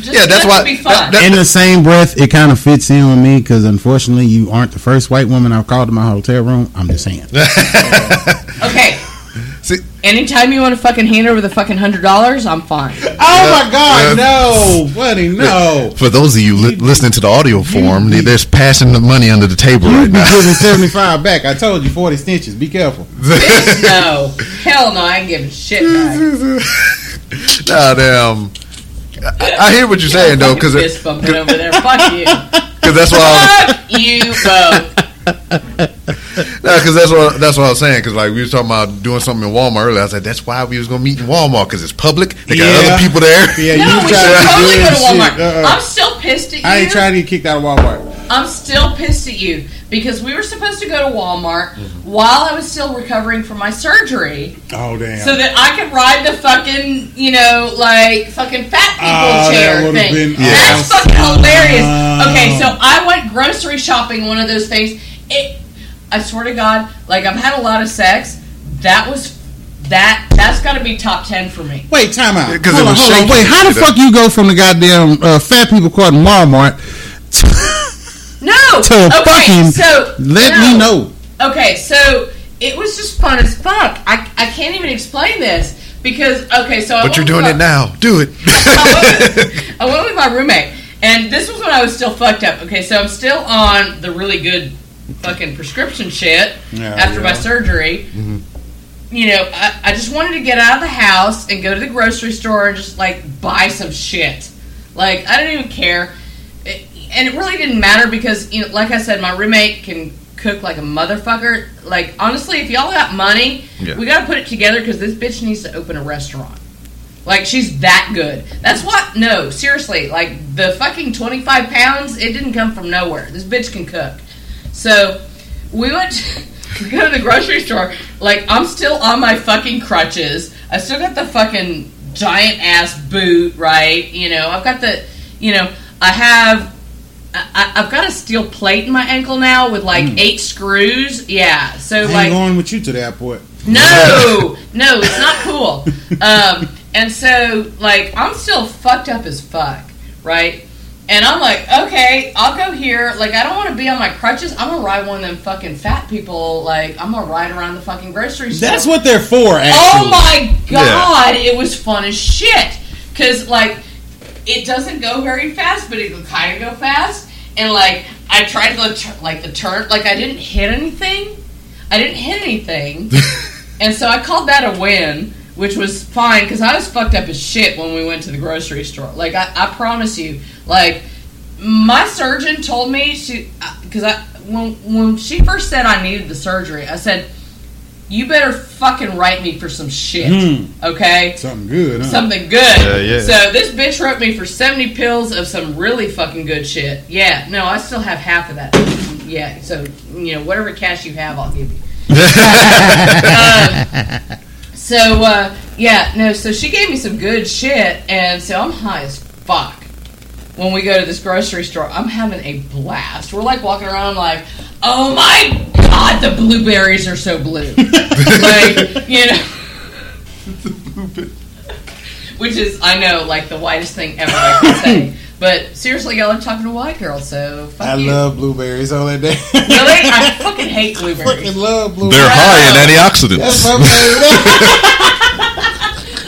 Just Yeah, that's why- Be that- fun. that- In the same breath, it kind of fits in with me because unfortunately, you aren't the first white woman I've called in my hotel room. I'm just saying. okay. See- Anytime you want to fucking hand over the fucking hundred dollars, I'm fine. Oh my God, Yeah. no, buddy, no. For those of you li- listening to the audio form, there's passing the money under the table You right be now. giving seventy five back. I told you forty stitches. Be careful. Bitch, no. Hell no, I ain't giving shit back. nah, damn. I, I hear what you're saying though, because fist bumping over there. Fuck you. Because that's why. Fuck you both. Nah, because that's what that's what I was saying. Because like we was talking about doing something in Walmart earlier. I was like, that's why we was gonna meet in Walmart because it's public. They got Yeah. other people there. Yeah, No, you we try should to totally go to. Walmart. Uh-uh. I'm still pissed at you. I ain't trying to get kicked out of Walmart. I'm still pissed at you because we were supposed to go to Walmart while I was still recovering from my surgery Oh damn. so that I could ride the fucking, you know, like fucking fat ah, people Oh, that chair would've thing. been That's awesome. fucking hilarious. Ah. Okay, so I went grocery shopping, one of those things. It, I swear to God, like I've had a lot of sex. That was that. That's got to be top ten for me. Wait, time out. Yeah, 'cause hold it on, was hold on. Wait, how the fuck you go from the goddamn uh, fat people caught in Walmart to, No, to okay, fucking so let no. me know? Okay, so it was just fun as fuck. I, I can't even explain this because okay, so I But you're doing with it now. Do it. I went, I went with my roommate, and this was when I was still fucked up. Okay, so I'm still on the really good fucking prescription shit Yeah, after my yeah. surgery. Mm-hmm. You know, I, I just wanted to get out of the house and go to the grocery store and just like buy some shit. Like I didn't even care, It- and it really didn't matter because you know, like I said, my roommate can cook like a motherfucker. Like honestly, if y'all got money, Yeah. we got to put it together because this bitch needs to open a restaurant. Like she's that good. That's what. No, seriously. Like the fucking twenty five pounds, it didn't come from nowhere. This bitch can cook. So we went. we go to the grocery store. Like I'm still on my fucking crutches. I still got the fucking giant ass boot. Right. You know. I've got the. You know. I have. I, I've got a steel plate in my ankle now with like eight screws. Yeah. So I like. going with you to the airport. No, no, it's not cool. Um, and so, like, I'm still fucked up as fuck, right? And I'm like, okay, I'll go here. Like, I don't want to be on my crutches. I'm gonna ride one of them fucking fat people. Like, I'm gonna ride around the fucking grocery store. That's what they're for. Oh actually. Oh my god, it was fun as shit. Cause like it doesn't go very fast, but it will kind of go fast. And like I tried the tur- like the turn, like I didn't hit anything. I didn't hit anything, and so I called that a win, which was fine because I was fucked up as shit when we went to the grocery store. Like I, I promise you, like my surgeon told me she because I when when she first said I needed the surgery, I said. You better fucking write me for some shit, Hmm. okay? Something good, huh? Something good. Yeah, yeah. So this bitch wrote me for 70 pills of some really fucking good shit. Yeah, no, I still have half of that. Yeah, so, you know, whatever cash you have, I'll give you. Um, so, uh, yeah, no, so she gave me some good shit, and so I'm high as fuck. When we go to this grocery store, I'm having a blast. We're like walking around, like, oh my god, the blueberries are so blue. like, you know. Which is, I know, like the whitest thing ever I can say. But seriously, y'all are talking to white girls, so fuck I you. love blueberries all that day. Really? I fucking hate blueberries. fucking love blueberries. They're high in That's antioxidants. my.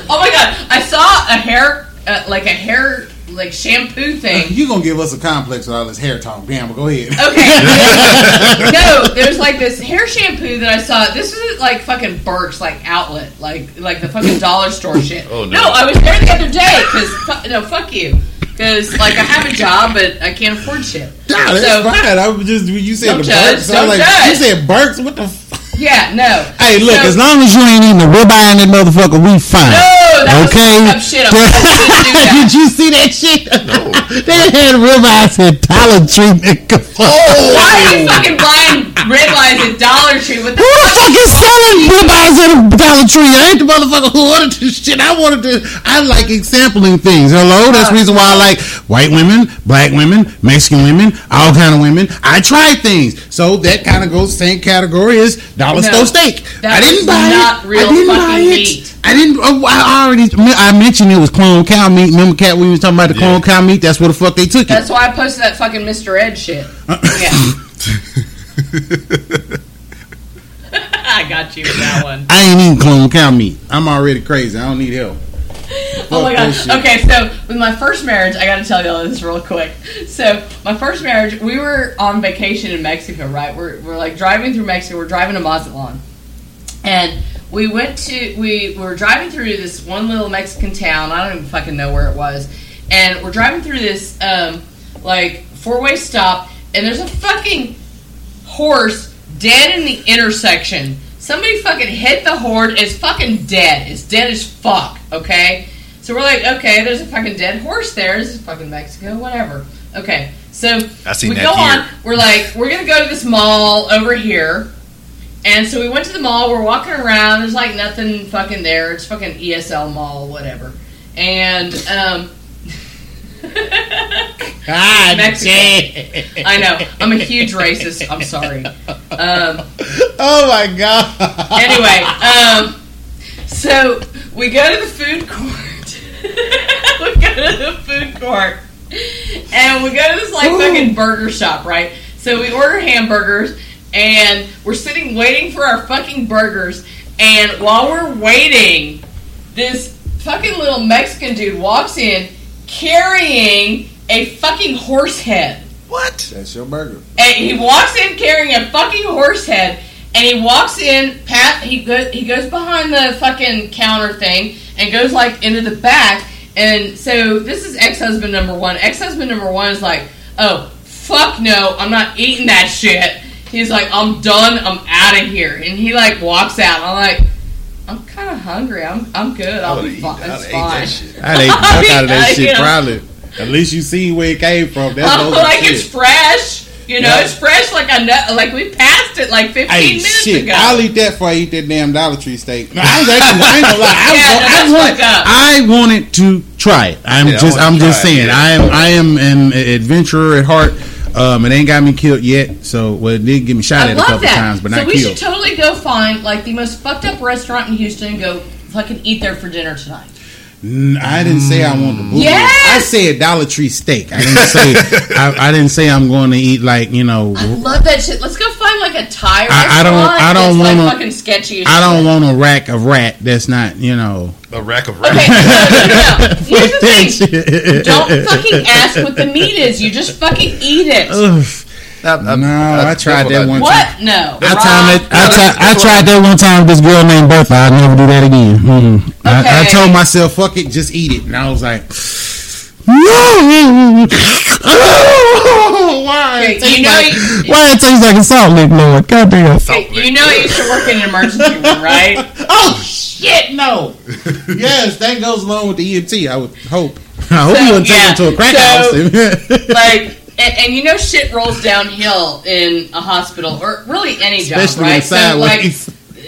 Oh my god, I saw a hair, uh, like a hair, like shampoo thing. you gonna give us a complex with all this hair talk, damn? But go ahead. Okay. no, there's like this hair shampoo that I saw. This is like fucking Burke's like outlet, like like the fucking dollar store shit. Oh, no. no I was there the other day because no, fuck you. Because like I have a job, but I can't afford shit. Nah, that's So- fine. I was just you said the judge, Burks. I was like, judge. you said Burks. What the? F- Yeah, no. hey, look. So- as long as you ain't eating the ribeye in that motherfucker, we fine. No, that okay. was shit. I'm not gonna do that. Did you see that shit? No. that had ribeyes at Dollar Tree, nigga. Oh, why are you fucking buying ribeyes at Dollar Tree? What the Who the fuck is selling ribeyes at Dollar Tree? I ain't the motherfucker who ordered this shit. I wanted to. I like sampling things. Hello, that's the reason why I like white women, black women, Mexican women, all kind of women. I try things, so that kind of goes same category as dollar No, store steak. I didn't buy it. I didn't buy it. meat. I didn't. Oh, I already. I mentioned it was clone cow meat. Remember, cat? We was talking about the clone cow meat. That's where the fuck they took it. That's why I posted that fucking Mr. Ed shit. Yeah. I got you with that one. I ain't eating clone cow meat. I'm already crazy. I don't need help. Oh my Fuck god. Okay, so with my first marriage, I got to tell y'all this real quick. So my first marriage, we were on vacation in Mexico, right? We're, we're like driving through Mexico. We're driving to Mazatlan, and we went to we were driving through this one little Mexican town. I don't even fucking know where it was, and we're driving through this um, like four way stop, and there's a fucking horse dead in the intersection. Somebody fucking hit the horse. It's fucking dead. It's dead as fuck. Okay. So we're like, okay, there's a fucking dead horse there. This is fucking Mexico, whatever. Okay. So we go here. on. We're like, we're gonna go to this mall over here. And so we went to the mall. We're walking around. There's like nothing fucking there. It's fucking ESL mall, whatever. And um, God Mexico. damn. I know I'm a huge racist. I'm sorry. Um, Oh my god. anyway, um, so we go to the food court. we go to the food court, and we go to this like fucking burger shop, right? So we order hamburgers, and we're sitting waiting for our fucking burgers. And while we're waiting, this fucking little Mexican dude walks in carrying a fucking horse head. What? That's your burger. And he walks in carrying a fucking horse head, and he walks in. Pat, he goes, he goes behind the fucking counter thing and goes like into the back. And so this is ex-husband number one. Ex-husband number one is like, oh fuck no, I'm not eating that shit. He's like, I'm done. I'm out of here. And he like walks out. I'm like, I'm kind of hungry. I'm I'm good. I'll be fine. I'd It's ate fine. that shit. I ate the fuck out of that shit. yeah. Probably. At least you see where it came from. That's I'm no like shit. it's fresh. You know, Yeah. it's fresh. Like I know, like we passed it like 15 Hey, minutes shit! ago. I'll eat that before I eat that damn Dollar Tree steak. No, I was actually, I ain't gonna lie. I, Yeah, was, no, I, that's want, fucked up. I wanted to try it. I'm Yeah, just, I'm just try it, saying. yeah. I am, I am an adventurer at heart. Um, it ain't got me killed yet. So, well, it did get me shot I at a couple that. times, but so not we killed. should totally go find like the most fucked up restaurant in Houston and go fucking eat there for dinner tonight. N- I didn't say I want to. booty. Yes! I said Dollar Tree steak. I didn't say. I, I didn't say I'm going to eat like you know. I love that shit. Let's go find like a Thai I- I don't- restaurant I don't that's, like, wanna- fucking sketchy. I don't shit. want a rack of rat. That's not you know. A rack of Okay, no, no, no, no. Here's the thing. Don't fucking ask what the meat is. You just fucking eat it. Ugh. I, I, No, I tried that's that what one What? No. I Rob, tried it. I, tried, I that's tried that one time with this girl named Bertha. I'll never do that again. Mm. I, I told myself, "Fuck it, just eat it," and I was like, "No, why? It tastes you know like, you- why it tastes like a salt lick, Lord? Goddamn! Hey, you know I used to work in an emergency room, right? Oh shit, no. yes, that goes along with the EMT. I would hope. I hope So, you wouldn't take yeah, him to a crack so- house. like and, and you know shit rolls downhill in a hospital or really any job right? so like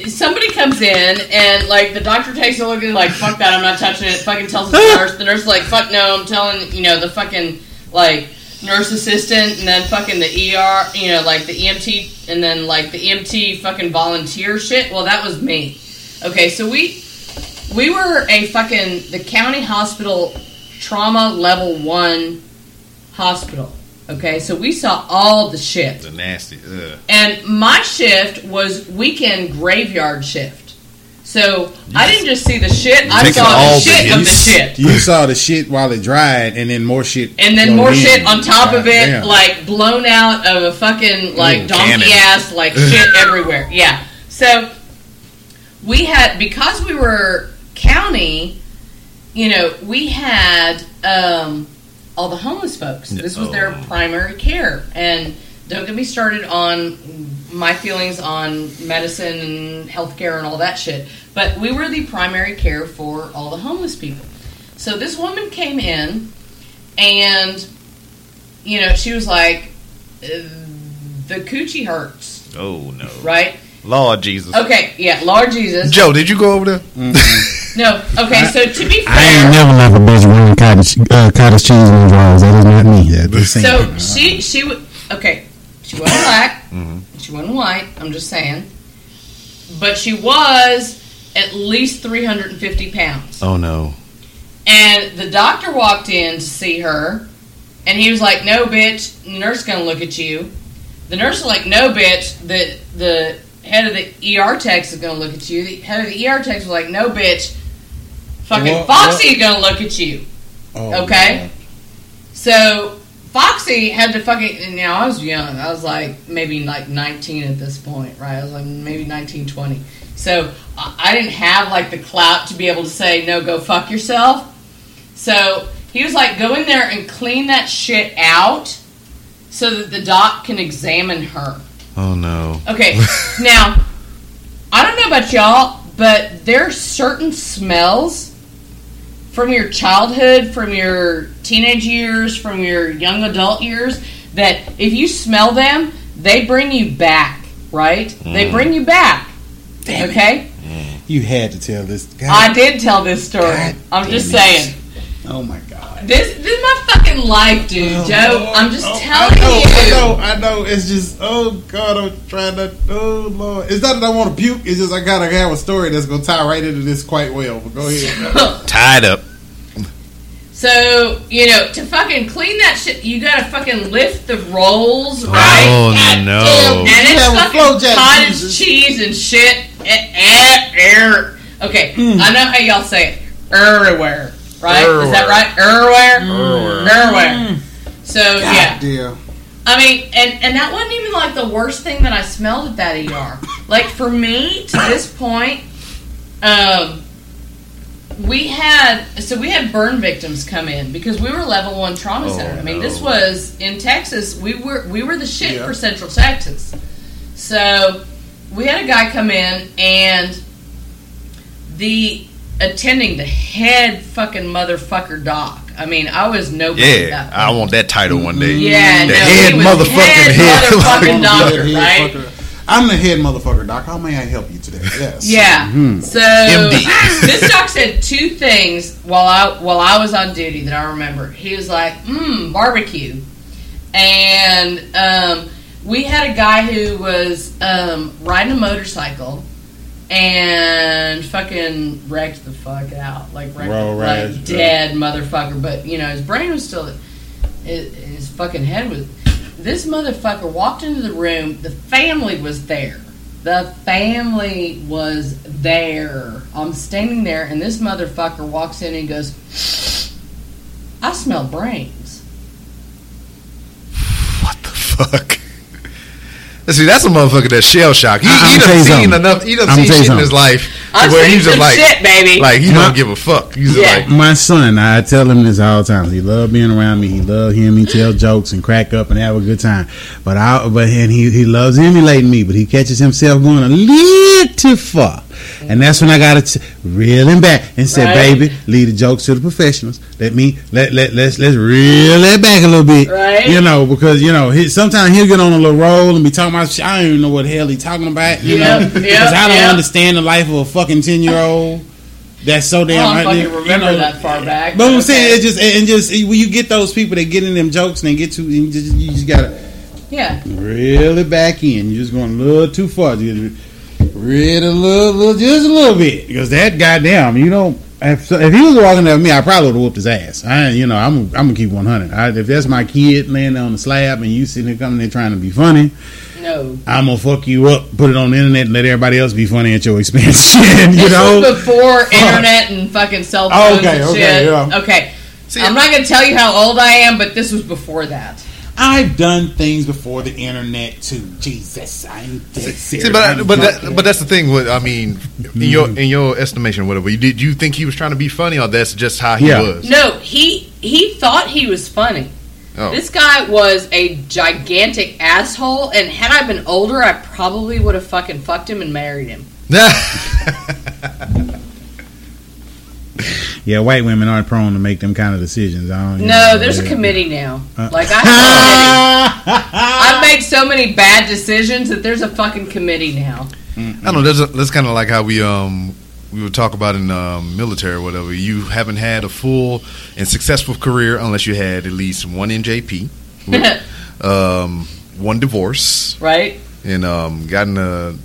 somebody comes in and like the doctor takes a look and like fuck that i'm not touching it. Fucking tells the nurse the nurse is like fuck no i'm telling you know the fucking like nurse assistant and then fucking the er you know like the emt and then like the emt fucking volunteer shit. Well that was me. Okay so we we were a fucking the county hospital trauma level one hospital. Okay, so we saw all the shit. The nasty. Ugh. And my shift was weekend graveyard shift. So I didn't just see the shit, I taking saw all the the shit of the shit. you saw the shit while it dried, and then more shit, And then more in. shit on top of it, Goddamn. like blown out of a fucking like Ooh, donkey cannon. ass, like shit everywhere. Yeah. So we had because we were county, you know, we had um, all the homeless folks. This was their Oh. primary care, and don't get me started on my feelings on medicine and healthcare and all that shit. But we were the primary care for all the homeless people. So this woman came in and you know, she was like, uh, the coochie hurts, Oh no, right? Lord Jesus. Okay, yeah, Lord Jesus. Joe, did you go over there? No, okay, so to be fair. I ain't fair, never left a bitch wearing cottage, uh, cottage cheese in the drawers. That is not me. That this ain't so she she would okay, she wasn't black, she wasn't white. I'm just saying, but she was at least 350 pounds. Oh no. And the doctor walked in to see her, and he was like, "No, bitch, the nurse gonna look at you." The nurse was like, "No, bitch, the the head of the ER techs is gonna look at you." The head of the ER techs was like, "No, bitch, fucking What- Foxxy is gonna look at you." Oh, Okay. So Foxxy had to fucking. And now I was young. I was like maybe like 19 at this point, right? I was like maybe 19, 20. So I I didn't have like the clout to be able to say no, go fuck yourself. So he was like, go in there and clean that shit out, so that the doc can examine her. Oh no. Okay, now I don't know about y'all, but there are certain smells from your childhood, from your teenage years, from your young adult years that if you smell them, they bring you back, right? They mm. bring you back. okay? Mm. You had to tell this. God, I did tell this story. God I'm just it. saying. oh my God. This, this is my fucking life, dude, Oh, Joe. Lord. I'm just Oh, telling I know, you. I know, I know. It's just, oh God, I'm trying to. Oh Lord, it's not that I want to puke. It's just I gotta have a story that's gonna tie right into this quite well. But go ahead. Tied up. So, you know, to fucking clean that shit, you gotta fucking lift the rolls, right? Oh God no. damn. And You it's have fucking Flojack cottage Jesus. cheese and shit. Eh, eh, er. Okay, I know how y'all say it. Everywhere, right? Is that right? Everywhere? Everywhere. Everywhere. So, yeah. God damn. I mean, and, and that wasn't even like the worst thing that I smelled at that ER. like, for me, to this point, um, we had so we had burn victims come in because we were level one trauma Oh, center. I mean, no. this was in Texas. We were we were the shit Yeah. for Central Texas. So we had a guy come in and the attending the head fucking motherfucker doc. I mean, I was no Yeah. I want that title one day. Yeah, the no, head he was motherfucking head head. motherfucking doctor, Head right? fucker. I'm the head motherfucker, doc. How may I help you today? Yes. Yeah. Mhm. So MD. this doc said two things while I while I was on duty that I remember. He was like, "Mmm, barbecue," and um, we had a guy who was um, riding a motorcycle and fucking wrecked the fuck out, like wrecked, Roll like rash, dead motherfucker. But you know, his brain was still, his, his fucking head was. This motherfucker walked into the room. The family was there. The family was there. I'm standing there, and this motherfucker walks in and goes, "I smell brains." What the fuck? See, that's a motherfucker that's shell shocked. He, I- he I'ma done you seen something. enough. He done I'ma seen tell you shit in his life to I've where he's just like, shit, baby. like he My- don't give a fuck. He's Yeah. like, My son, I tell him this all the time. He love being around me. He love hearing me tell jokes and crack up and have a good time. But I, but and he he loves emulating me. But he catches himself going a little too far, and that's when I got to reel him back and said, Right. "Baby, leave the jokes to the professionals. Let me let let let's let's reel it back a little bit, Right. You know, because you know he, sometimes he'll get on a little roll and be talking about. shit. I don't even know what the hell he talking about. You Yep, know, because yep, I don't yep. understand the life of a fucking ten year old. That's so damn. I don't you remember know, that far back. but I'm okay. saying it just and just when you get those people that get in them jokes and they get to you just, you just gotta yeah, reel it back in. You're just going a little too far. Just reel it a little, little, just a little bit because that goddamn, you know, if, if he was walking at me, I probably would have whooped his ass. I, you know, I'm, I'm gonna keep 100. I, if that's my kid laying on the slab and you sitting there coming there trying to be funny, no. I'm gonna fuck you up, put it on the internet, and let everybody else be funny at your expense. you This know, was before internet and fucking cell phones Okay, and okay, shit. yeah. Okay. See, I'm not going to tell you how old I am, but this was before that. I've done things before the internet too. Jesus, I'm dead serious. see, but I'm but that, but that's the thing. With I mean, in mm-hmm. your in your estimation, whatever. you- Did you think he was trying to be funny, or that's just how he Yeah. was? No, he he thought he was funny. Oh. This guy was a gigantic asshole, and had I been older, I probably would have fucking fucked him and married him. Yeah, white women aren't prone to make them kind of decisions. I don't. you No, know, there's a committee now. Uh. Like I have. I've made so many bad decisions that there's a fucking committee now. I don't know. That's, that's kind of like how we um we would talk about in um, military or whatever. You haven't had a full and successful career unless you had at least one NJP, um, one divorce, right? and um, gotten a s-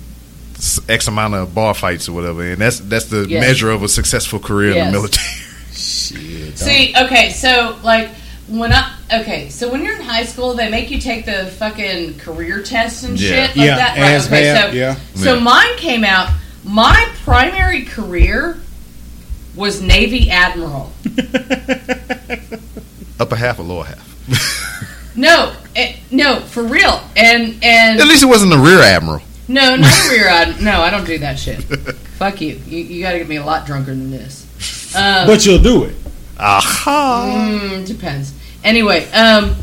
X amount of bar fights or whatever. And that's that's the Yes. measure of a successful career in the military. Shit, See, okay, so like when I okay, so when you're in high school, they make you take the fucking career tests and Yeah. shit like Yeah, that. Right? ASVAB, Okay, so yeah. so Yeah. mine came out. My primary career was Navy admiral. Upper half or lower half. No, eh, no, for real. And and At least it wasn't the rear admiral. No, not a rear ad. No, I don't do that shit. Fuck you. You, you got to get me a lot drunker than this. Um, but you'll do it. Aha! Mm, depends. Anyway, um,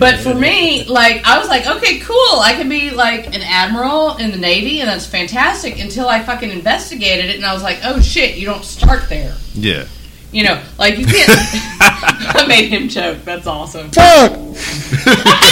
but for me, like, I was like, okay, cool. I can be like an admiral in the Navy, and that's fantastic. Until I fucking investigated it, and I was like, oh shit, you don't start there. Yeah. You know, like you can't. I made him choke. That's awesome. Fuck!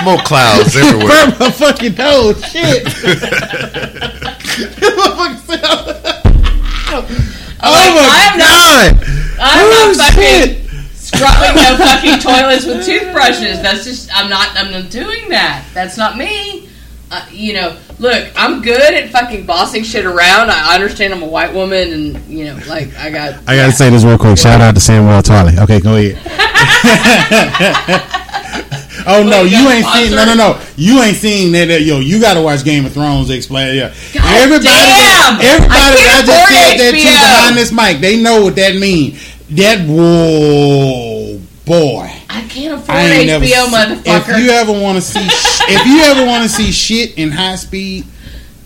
Smoke clouds everywhere. Burn my fucking nose. Shit. I'm oh like, my I am not. I'm Oh, not fucking shit. scrubbing no fucking toilets with toothbrushes. That's just. I'm not. I'm not doing that. That's not me. Uh, you know, look, I'm good at fucking bossing shit around. I understand I'm a white woman, and you know, like I got. I gotta say this real quick. Shout out to Samwell Tarly. Okay, go ahead. oh no, you ain't seen. No, no, no. You ain't seen that. that- Yo, you gotta watch Game of Thrones. Explain. Yeah, God everybody. damn! That, everybody I I just said that to behind this mic, they know what that means. That whoa, boy. I can't afford I HBO, never. motherfucker. If you ever want to see, if you ever want to see shit in high speed,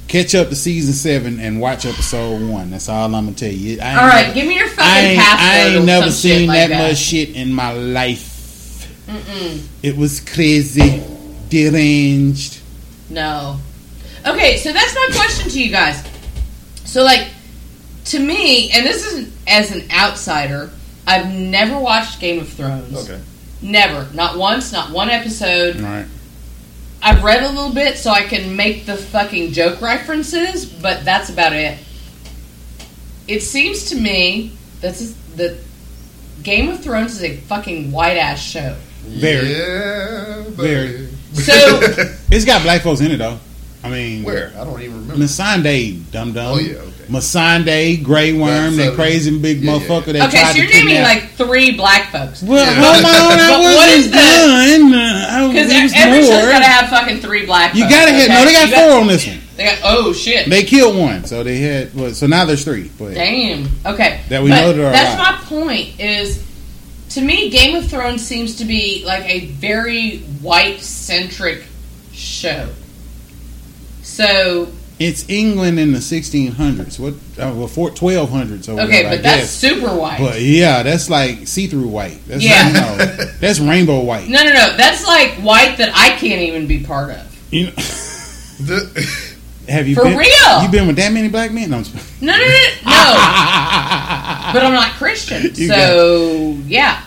catch up to season seven and watch episode one. That's all I'm gonna tell you. I All right, never- give me your I fucking ain't, I ain't never seen like that, that much shit in my life. Mm-mm. It was crazy, deranged. No. Okay, so that's my question to you guys. So, like, to me, and this isn't as an outsider, I've never watched Game of Thrones. Okay. Never. Not once, not one episode. All right. I've read a little bit so I can make the fucking joke references, but that's about it. It seems to me that that Game of Thrones is a fucking white ass show. Very. Yeah, Very. So It's got black folks in it though. I mean, Where? I don't even remember. Missandei, dum dum. Oh, yeah, okay. Missandei, Grey Worm, That's, that crazy big yeah, yeah. motherfucker that okay, tried so you're to naming kidnap- like three black folks. Well, Yeah. hold on, I But what wasn't is the- done. Uh, I was, Because it was every show's more. got to have fucking three black. You folks, gotta hit. No, okay? they got You four on this one. They got oh shit. They killed one, so they had. Well, so now there's three. But Damn. Okay. That we But know there are That's a my point. Is to me, Game of Thrones seems to be like a very white centric show. So it's England in the 1600s. What? Uh, well, four, 1200s. Or okay, whatever, I but that's guess. super white. But yeah, that's like see-through white. That's Yeah. you know, that's rainbow white. no, no, no. That's like white that I can't even be part of. You know, The- have you For been, real? You been with that many black men? No, No, no, no, no. but I'm not Christian, You so yeah.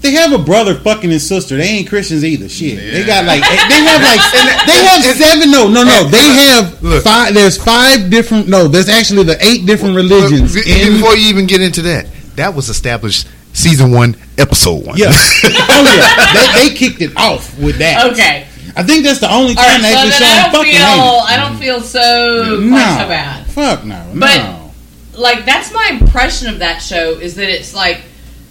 They have a brother fucking his sister. They ain't Christians either. Shit. They got like they have like they have seven. No, no, no. They have Look. five. There's five different. No, there's actually the eight different religions. Look, in, before you even get into that, that was established season one, episode one. yeah. oh yeah. They, they kicked it off with that. Okay. I think that's the only time right. they So then show I don't feel. I don't feel so No. quite so bad. Fuck no. But- no. like that's my impression of that show is that it's like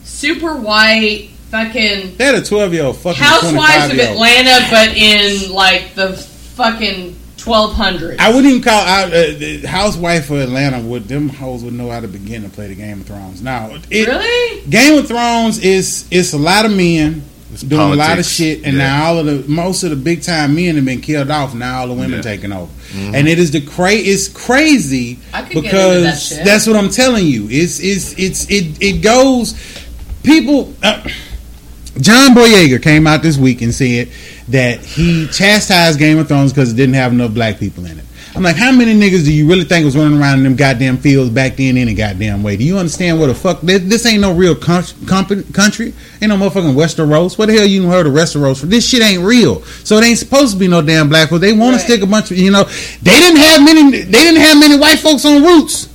super white fucking They had a 12 year old fucking housewives of. Atlanta but in like the fucking twelve hundred. I wouldn't even call out uh, housewife of Atlanta. Would them hoes would know how to begin to play the Game of Thrones? Now, it, really? Game of Thrones is it's a lot of men doing a lot of shit, and Yeah. now all of the most of the big time men have been killed off. Now all the women Yeah. taking over, and it is the cra- It's crazy I could get into because that that's what I'm telling you. It's it's it's it it goes. People, uh, John Boyega came out this week and said that he chastised Game of Thrones because it didn't have enough black people in it. I'm like, how many niggas do you really think was running around in them goddamn fields back then any goddamn way? Do you understand what the fuck? This, this ain't no real con- comp- country. Ain't no motherfucking Westeros. What the hell you heard of Westeros for? This shit ain't real. So it ain't supposed to be no damn black folks. They want Right. to stick a bunch of, you know, they didn't have many, they didn't have many white folks on roots.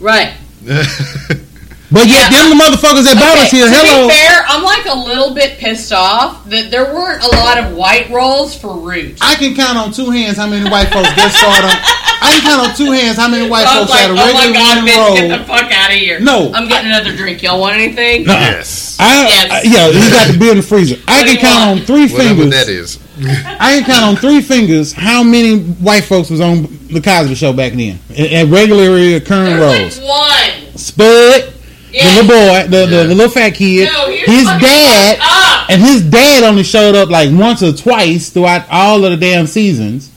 Right. But yet, Yeah. them the motherfuckers that brought us Okay, here, to hello. be fair, I'm like a little bit pissed off that there weren't a lot of white rolls for roots. I can count on two hands how many white folks get started on. I can count on two hands how many white I was folks like, had a oh my god, running bitch, get the fuck out of here. No. I'm getting another drink. Y'all want anything? No. yes. I, Yes. I- yeah, you got the beer in the freezer. I What do can count want? on three Whatever fingers. that is. I can count on three fingers how many white folks was on the Cosby Show back then at, at regularly occurring roles. like one. Spud, Yeah. the little boy, the, the, Yeah. the little fat kid, No, his dad, and his dad only showed up like once or twice throughout all of the damn seasons.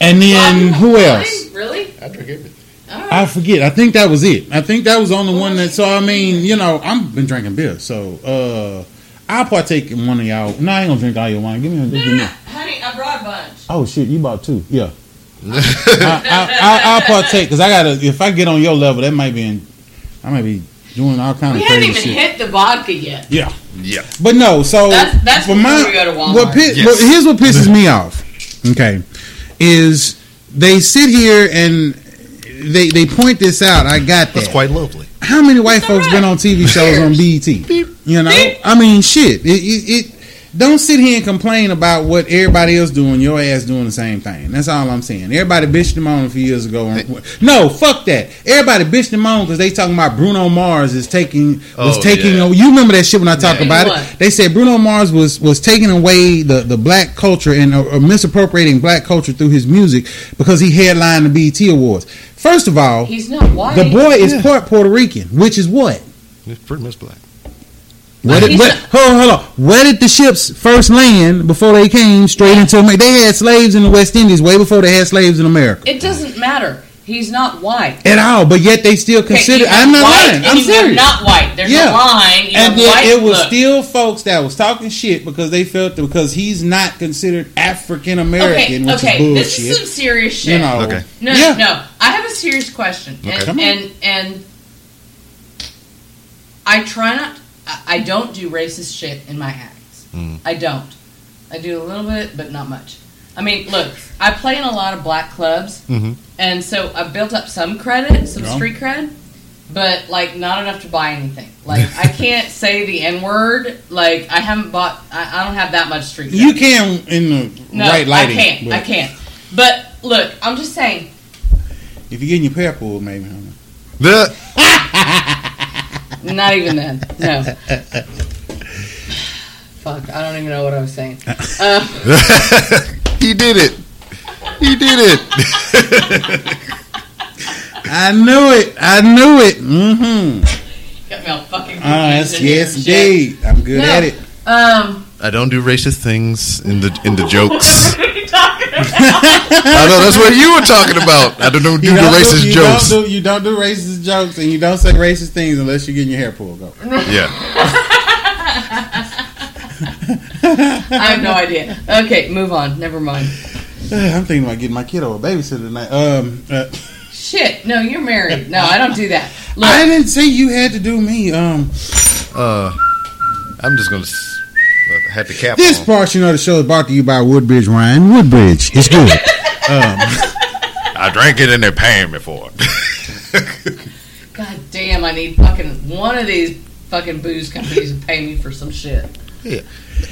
And then who else? Really? I forget. everything. I forget. I think that was it. I think that was the only one that. So I mean, you know, I've been drinking beer, so uh I'll partake in one of y'all. No, I ain't gonna drink all your wine. Give me, give me. Honey, I brought a bunch. Oh shit, you bought two? Yeah. I, I, I, I'll partake because I gotta. If I get on your level, that might be. In, I might be doing all kind We of haven't even hit the vodka yet. Yeah, Yeah. but no. So That's- that's for before my. we go to Walmart. What pi- Yes. what- here's what pisses mm-hmm. me off. Okay, is they sit here and they they point this out. I got that. That's quite lovely. How many white It's folks all been on TV shows on BET? You know, Beep. I mean, shit. It, it, it don't sit here and complain about what everybody else doing. Your ass doing the same thing. That's all I'm saying. Everybody bitched them on a few years ago. No, fuck that. Everybody bitched them on because they talking about Bruno Mars is taking was Oh, taking. yeah. You remember that shit when I talk Yeah. about What? it? They said Bruno Mars was was taking away the the black culture and uh, uh, misappropriating black culture through his music because he headlined the BET Awards. First of all, He's not white. the boy is Yeah. part Puerto Rican, which is what? It's pretty much black. Where did, He's where, hold on, hold on. Where did the ships first land before they came straight into America? They had slaves in the West Indies way before they had slaves in America. It doesn't matter. He's not white. At all, but yet they still consider. you have I'm not white lying. and I'm serious. Not white. There's Yeah. a line. You and have then white, it was look. still folks that was talking shit because they felt that because he's not considered African American, Okay, which okay. is This is some serious shit. you know, Okay. No, yeah. no. I have a serious question, Okay. Come and, on. and and I try not. I- I don't do racist shit in my acts. Mm. I don't. I do a little bit, but not much. I mean, look, I play in a lot of black clubs, Mhm. and so I've built up some credit, some Yeah. street cred, but like not enough to buy anything. Like I can't say the n word. Like I haven't bought. I, I don't have that much street. cred. You can in the No, right lighting. I can't. but I can't. But look, I'm just saying. If you're getting your hair pulled, maybe. I. The, Not even then. No. Fuck. I don't even know what I was saying. Uh, he did it. He did it. I knew it. I knew it. Mm-hmm. got me all fucking. Ah, confused yes, in yes, indeed. I'm good No. at it. Um. I don't do racist things in the in the jokes. what are you talking about? I know that's what you were talking about. I don't do You the don't racist you jokes. Don't do, you don't do racist jokes, and you don't say racist things unless you're getting your hair pulled. Go. Yeah. I have no idea. Okay, move on. Never mind. I'm thinking about getting my kiddo a babysitter tonight. Um, uh, Shit. No, you're married. No, I don't do that. Look, I didn't say you had to do me. Um, Uh, I'm just gonna s- have the cap this on. part, you know, the show is brought to you by Woodbridge Wine. Woodbridge, it's good. um, I drank it and they're paying me for it. God damn, I need fucking one of these fucking booze companies to pay me for some shit. Yeah,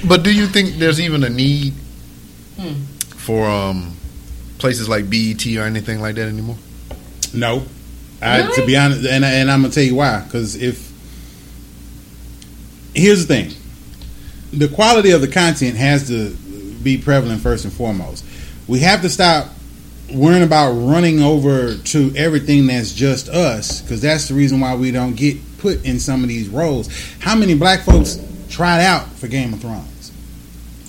but do you think there's even a need Hmm. for um places like BET or anything like that anymore? no, I, to be honest, and, and I'm gonna tell you why. Because if here's the thing, the quality of the content has to be prevalent first and foremost. We have to stop worrying about running over to everything that's just us because that's the reason why we don't get put in some of these roles. How many black folks tried out for Game of Thrones?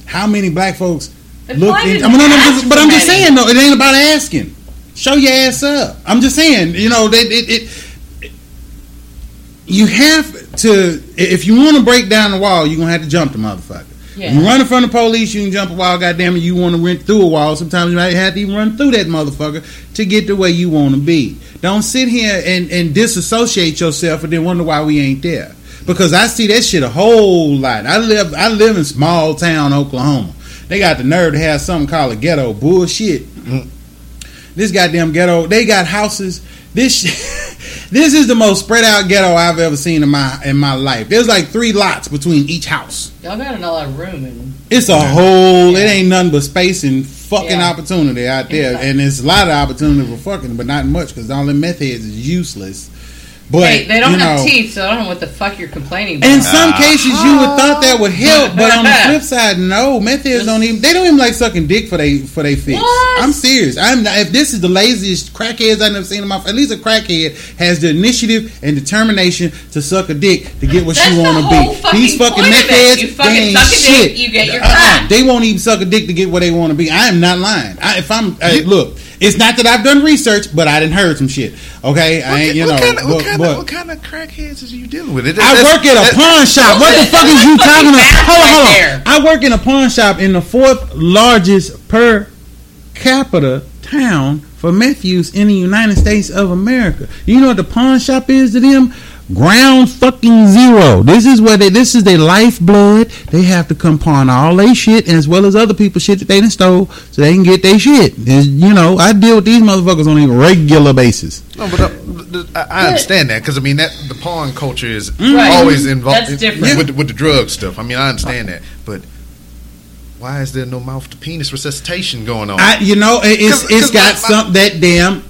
How many black folks looked in? I mean, no, no, I'm just, but I'm just saying, no, it ain't about asking. Show your ass up. I'm just saying, you know, that it, it, you have to if you want to break down the wall, you're gonna have to jump the motherfucker. Yeah. You running from the police, you can jump a wall. Goddamn it, you want to run through a wall. Sometimes you might have to even run through that motherfucker to get to where you want to be. Don't sit here and, and disassociate yourself and then wonder why we ain't there. Because I see that shit a whole lot. I live I live in small town Oklahoma. They got the nerve to have something called a ghetto. Bullshit. Mm. This goddamn ghetto. They got houses. This sh- this is the most spread out ghetto I've ever seen in my in my life. There's like three lots between each house. Y'all got a lot of room and It's a whole. It ain't nothing but space and fucking Yeah. opportunity out there, Exactly. and it's a lot of opportunity for fucking, but not much because all the meth heads is useless. But hey, they don't you have know, teeth, so I don't know what the fuck you're complaining about. In some Ah. cases, you would thought that would help, but on the flip side, no. Meth heads don't even. They don't even like sucking dick for they for they fix. What? I'm serious. I'm not, if this is the laziest crackheads I've never seen in my. At least a crackhead has the initiative and determination to suck a dick to get what That's she want to be. fucking These fucking point meth heads, You fucking they ain't suck a dick, shit. you get your Uh-uh. They won't even suck a dick to get what they want to be. I am not lying. I, if I'm hey, look, it's not that I've done research, but I didn't heard some shit. Okay, I ain't. You what know, kind of, what, kind of, what kind of crackheads is you dealing with? It, I work at a pawn shop. What the fuck is you talking about? Hold on, hold on. I work in a pawn shop in the fourth largest per capita town for meth use in the United States of America. You know what the pawn shop is to them? Ground fucking zero. This is where they. This is their lifeblood. They have to come pawn all their shit as well as other people's shit that they done stole, so they can get their shit. There's- you know, I deal with these motherfuckers on a regular basis. No, but uh, th- I, I understand that because I mean that the pawn culture is Right. always involved That's different. with with the drug stuff. I mean, I understand that, but why is there no mouth to penis resuscitation going on? I, you know, it- it's 'Cause- it's 'cause got my- my- some that damn.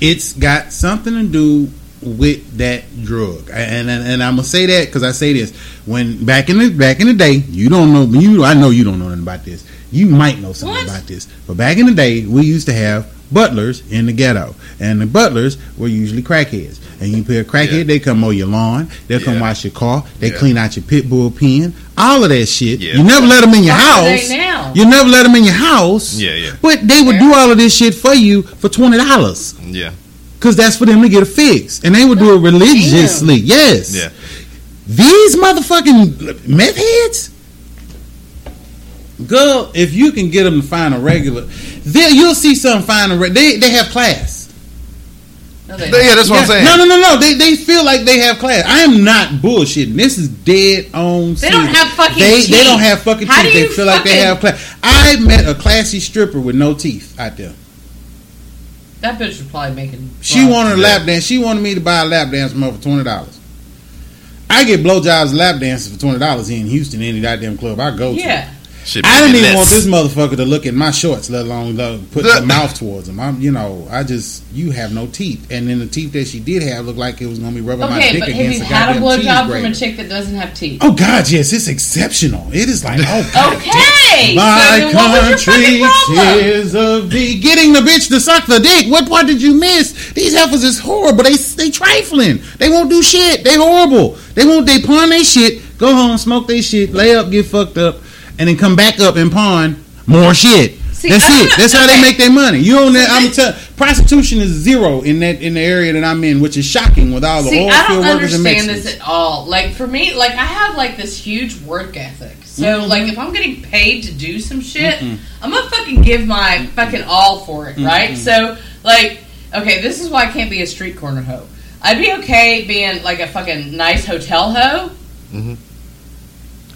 It's got something to do with that drug, and and, and I'm gonna say that because I say this when back in the back in the day, you don't know you. I know you don't know nothing about this. You might know something What? about this, but back in the day, we used to have butlers in the ghetto, and the butlers were usually crackheads. And you pay a crackhead, Yeah. they come mow your lawn, they'll come wash your car, they Yeah. clean out your pit bull pen, all of that shit. Yeah. You never let them in your Why are they house. now? You never let them in your house. Yeah, yeah. But they would do all of this shit for you for twenty dollars, yeah, because that's for them to get a fix, and they would do it religiously. Yes. yeah. These motherfucking meth heads. Girl, if you can get them to find a regular, there you'll see some find a re- they they have class. No, they Yeah, that's what I'm saying. No, no, no, no. They they feel like they have class. I am not bullshitting. This is dead on. They don't have fucking They teeth. they don't have fucking How teeth. do They you feel like they have class. I met a classy stripper with no teeth out there. That bitch was probably making. She well, wanted a lap dance. She wanted me to buy a lap dance from her for twenty dollars. I get blowjobs and lap dances for twenty dollars in Houston, any goddamn club I go to. Yeah. Shit I didn't even less. want this motherfucker to look at my shorts, let alone uh, put The- mouth towards him. I'm, you know, I just you have no teeth, and then the teeth that she did have looked like it was gonna be rubbing my Okay, dick but have against you a had a goddamn cheese blowjob from a chick that doesn't have teeth? Oh God, yes, it's exceptional. It is like oh God, Okay. My so then what was your country fucking problem? tears of thee. Getting the bitch to suck the dick. What part did you miss? These heifers is horrible. They they trifling. They won't do shit. They horrible. They won't. They pawn their shit. Go home, smoke their shit, lay up, get fucked up, and then come back up and pawn more shit. See, That's it. That's how they make their money. You don't. See, I'm this- tell prostitution is zero in that in the area that I'm in, which is shocking with all the See, oil I field don't workers and understand Mexicans. this at all. Like for me, like I have like this huge work ethic. So Mhm. like if I'm getting paid to do some shit, I'm gonna fucking give my fucking all for it, right? So like, okay, this is why I can't be a street corner hoe. I'd be okay being like a fucking nice hotel hoe.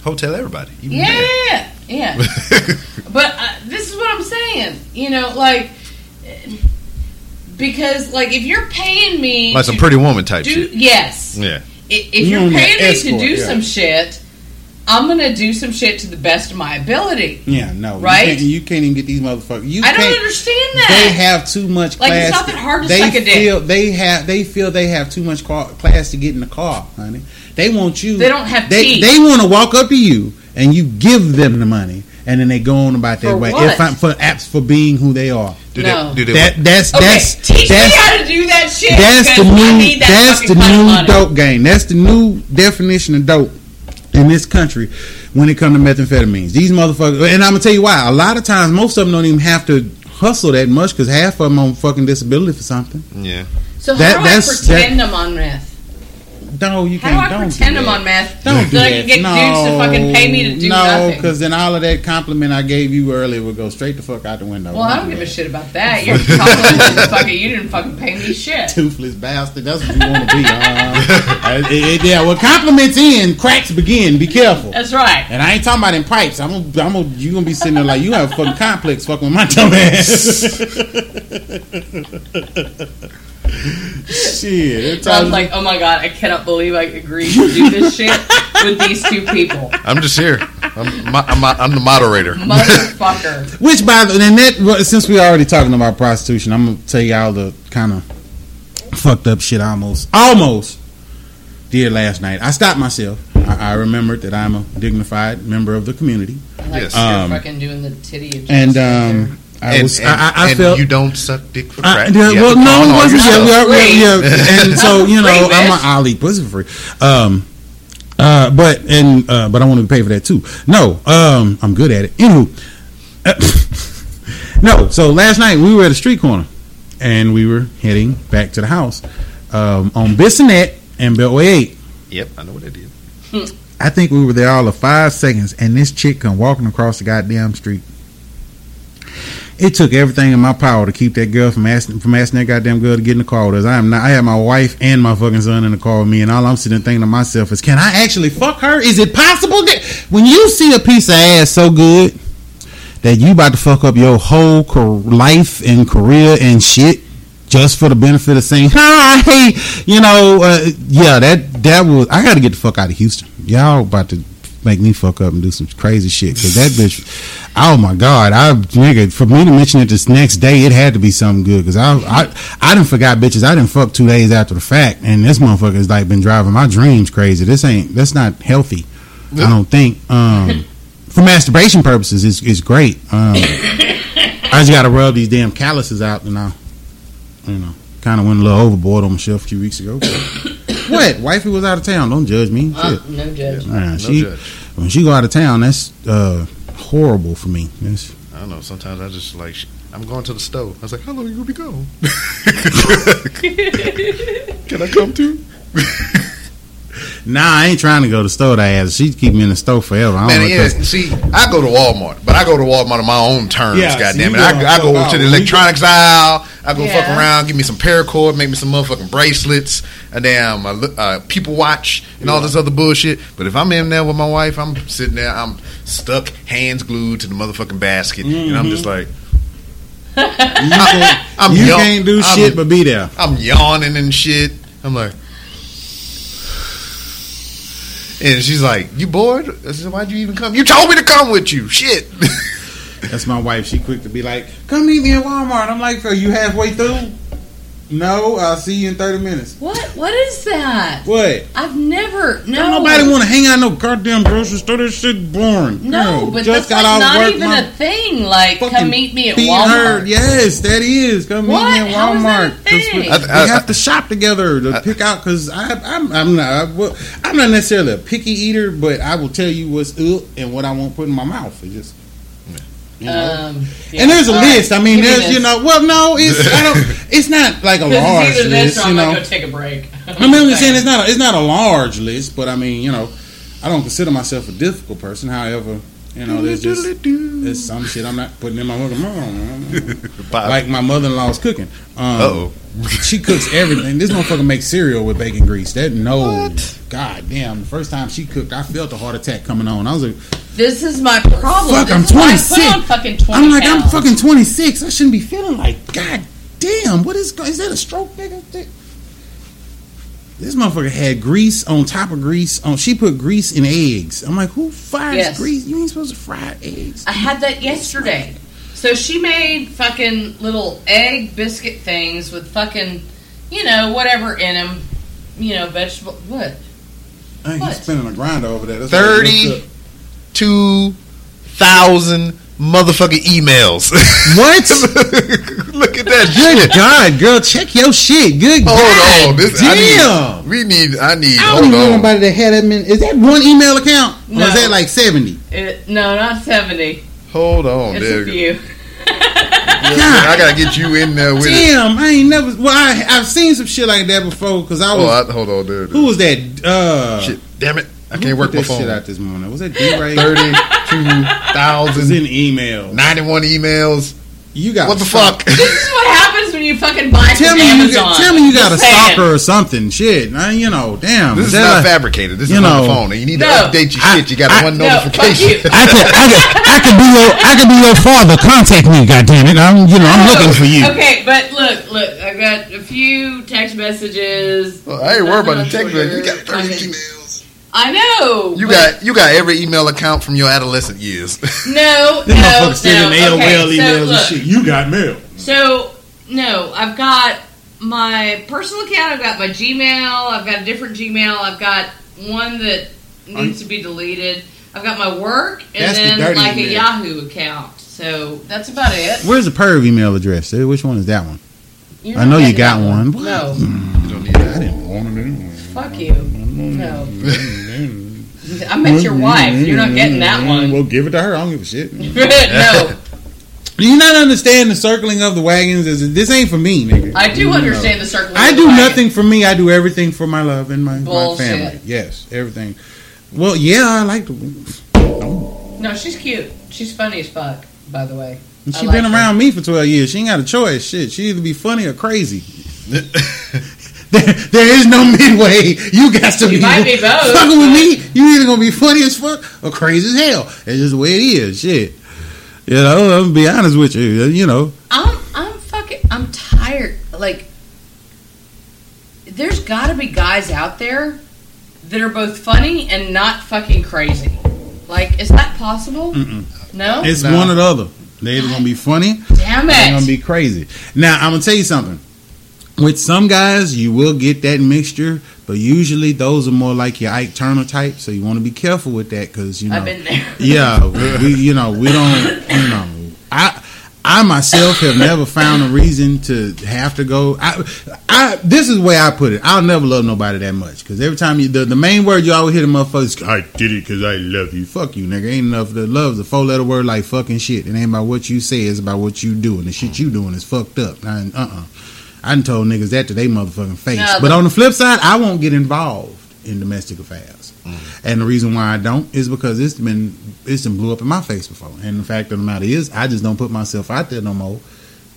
Hotel everybody. even Yeah, yeah. there. But uh, this is what I'm saying. You know, like because like if you're paying me like some pretty woman type do shit. yes, Yeah, I- if You you're want paying me to do yeah. some shit, I'm gonna do some shit to the best of my ability. Yeah, no, Right? You can't, you can't even get these motherfuckers. You I don't can't, understand that. They have too much Like, class. it's not that hard to they suck a dick. they have they feel they have too much class to get in the car, honey. They want you. They don't have They teeth. they want to walk up to you and you give them the money, and then they go on about their For way. what? If I'm for apps for being who they are. do No. they? Do they? That that's okay, that's teach that's, me how to do that shit. that's the new that that's the fucking kind of new money. dope game. That's the new definition of dope in this country when it comes to methamphetamines. These motherfuckers, and I'm gonna tell you why. A lot of times, most of them don't even have to hustle that much because half of them on fucking disability for something. yeah. So how That- do I that's- pretend I'm on meth? No, you How can't. do I don't pretend do I'm on meth? Don't do I can get no, dudes to fucking pay me to do no, nothing. because then all of that compliment I gave you earlier would go straight the fuck out the window. Well, I don't give a shit about that. You're fucking. You didn't fucking pay me shit. Toothless bastard. That's what you want to be. Uh, it- it- yeah, well, compliments in, cracks begin. Be careful. That's right. And I ain't talking about in pipes. I'm, gonna, I'm gonna, you gonna be sitting there like you have a fucking complex fucking with my dumb ass. Shit, I was like, oh my god, I cannot believe I agreed to do this shit with these two people. I'm just here. I'm, mo- I'm, I'm the moderator. Motherfucker. Which by the and that well, since we're already talking about prostitution, I'm gonna tell y'all the kind of fucked up shit I almost almost did last night. I stopped myself. I, I remembered that I'm a dignified member of the community, Like Yes. you're Um, fucking doing the titty. and adjustment um, I and, was and, I, I, I and felt you don't suck dick for I, crack. yeah, well, no, pawn it wasn't. your Yeah, stuff. we are, yeah, yeah, and so you know, Free, I'm an a, I'll eat pussy free. Um, uh, but and uh, but I want to pay for that too. No, um, I'm good at it. Anywho, no. So last night we were at a street corner, and we were heading back to the house um, on Bissonnet and Beltway Eight. Yep, I know what I did. I think we were there all of five seconds, and this chick come walking across the goddamn street. It took everything in my power to keep that girl from asking from asking that goddamn girl to get in the car with us. I am not. I have my wife and my fucking son in the car with me, and all I'm sitting thinking to myself is, can I actually fuck her? Is it possible that when you see a piece of ass so good that you about to fuck up your whole life and career and shit just for the benefit of saying hi, you know, uh, yeah, that that was. I got to get the fuck out of Houston. Y'all about to make me fuck up and do some crazy shit because that bitch. Oh my god, I nigga for me to mention it this next day, it had to be something good because I I I didn't forgot bitches. I didn't fuck two days after the fact, and this motherfucker's like been driving my dreams crazy. This ain't that's not healthy. I don't think. Um, for masturbation purposes, it's, it's great. Um, I just got to rub these damn calluses out, and I, you know, kind of went a little overboard on myself a few weeks ago. what? Wifey was out of town. Don't judge me. Uh, no judge. Nah, No she judge. when she go out of town, that's uh, horrible for me. That's, I don't know. Sometimes I just like I'm going to the stove. I was like, "How long are you gonna be gone? Can I come too?" nah, I ain't trying to go to the store. That ass. She keep me in the store forever. I don't Man, know yeah. 'cause- See, I go to Walmart, but I go to Walmart on my own terms. Yeah, God damn it! you I, go I go to the electronics aisle. I go fuck around, give me some paracord, make me some motherfucking bracelets, a damn uh, uh, people watch, and all this other bullshit. But if I'm in there with my wife, I'm sitting there, I'm stuck, hands glued to the motherfucking basket, and I'm just like, you can't, I'm you young. can't do I'm- shit but be there. I'm yawning and shit. I'm like, and she's like, "You bored?" I said, "Why'd you even come? You told me to come with you." Shit. That's my wife. She quick to be like, "Come meet me at Walmart." I'm like, "Are you halfway through?" No, I'll see you in thirty minutes. What? What is that? What? I've never. No. Don't nobody want to hang out in no goddamn grocery store. This shit boring. No, Girl, but just that's got like not work, even my a thing. Like, come meet me at feet Walmart. hurt. Yes, that is. Come meet me at How is that a we- thing? I- we have to shop together to pick out. Because I'm, I'm not. I, well, I'm not necessarily a picky eater, but I will tell you what's up and what I won't put in my mouth. It just. You know? Um, yeah. and there's a All right, list. I mean, give me there's you know. Well, no, it's I don't. It's not like a large list. You I'm know. take a break. I mean, I'm just saying it's not a, it's not a large list, but I mean, you know, I don't consider myself a difficult person. However, you know, there's just there's some shit I'm not putting in my mouth. like my mother-in-law's cooking. Um, oh. she cooks everything. This motherfucker makes cereal with bacon grease. That no, god damn. The first time she cooked, I felt a heart attack coming on. I was like, This is my problem. Fuck, This I'm is I 26. Fucking 20 I'm like, I'm fucking 26. I shouldn't be feeling like, god damn. What is is that a stroke, nigga? This motherfucker had grease on top of grease. On she put grease in eggs. I'm like, who fires Yes. grease? You ain't supposed to fry eggs. I had that yesterday. So she made fucking little egg biscuit things with fucking, you know, whatever in them. You know, vegetable. What? I think What? he's spinning a grinder over there. That's what it looks up. Thirty-two thousand motherfucking emails. What? Look at that Good. God, girl, check your shit. Good Hold God, on. This, damn. I need, we need. I need. I don't hold even know on. nobody that had that many. Is that one email account? Or is that like 70? It, no, not 70. Hold on. It's There a you go. few. I gotta get you in there with it. Damn, I ain't never. Well, I I've seen some shit like that before because I was. Oh, I, hold on, dude. who was that? Uh, Shit, damn it! I who can't work put my that shit out this morning. Was it D-Ray? Thirty-two It's in email. ninety-one emails. You got What the stalk- fuck? This is what happens when you fucking buy Tell from me you got, tell me you got a Just saying. stalker or something. Shit, I, you know, damn. This is that not like- fabricated. This you is on know, the phone, and you need No. to update your I- shit. You got I- one No, fuck notification. you. I could, I could, I could be your, I could be your father. Contact me, goddamn it. I'm, you know, I'm looking for you. Okay, but look, look, I got a few text messages. Well, I ain't worried about the text Twitter, message. You got thirty fucking- emails. I know. You got you got every email account from your adolescent years. no, Them no, motherfuckers sending no. AOL Okay, emails so and shit. You got mail. So no, I've got my personal account. I've got my Gmail. I've got a different Gmail. I've got one that needs to be deleted. I've got my work and That's the then dirty like a. Yahoo account. So that's about it. Where's the perv email address? Which one is that one? You're I know you got that one. No, mm. you don't need that. I didn't want to. fuck you. No, I met your wife. You're not getting that one. Well, give it to her. I don't give a shit. no, Do you not understand the circling of the wagons? Is this ain't for me, nigga? I do You know. understand the circling. I of the do wagon. nothing for me. I do everything for my love and my, my family. Yes, everything. Well, yeah, I like to. No, she's cute. She's funny as fuck. By the way, And I she like been her. around me for twelve years. She ain't got a choice. Shit, she either be funny or crazy. There, there is no midway. You got to You be, might be both, fucking with me. You either gonna be funny as fuck or crazy as hell. It's just the way it is. Shit. You know, I'm gonna be honest with you. Uh, you know, I'm I'm fucking I'm tired. Like there's got to be guys out there that are both funny and not fucking crazy. Like is that possible? No. it's No. one or the other. They either gonna be funny Damn it! They're gonna be crazy. Now I'm gonna tell you something. With some guys, you will get that mixture, but usually those are more like your Ike Turner type. So you want to be careful with that because you know, I've been there. yeah, we you know we don't you know I. I myself have never found a reason to have to go. I, I this is the way I put it. I'll never love nobody that much because every time you the, the main word you always hear the motherfuckers. I did it because I love you. Fuck you, nigga. Ain't enough. The love's a four letter word like fucking shit. It ain't about what you say. It's about what you do, and the shit you doing is fucked up. Uh uh. I done told niggas that to they motherfucking face. No, but on the flip side, I won't get involved in domestic affairs. Mm. And the reason why I don't is because it's been it's been blew up in my face before. And the fact of the matter is, I just don't put myself out there no more.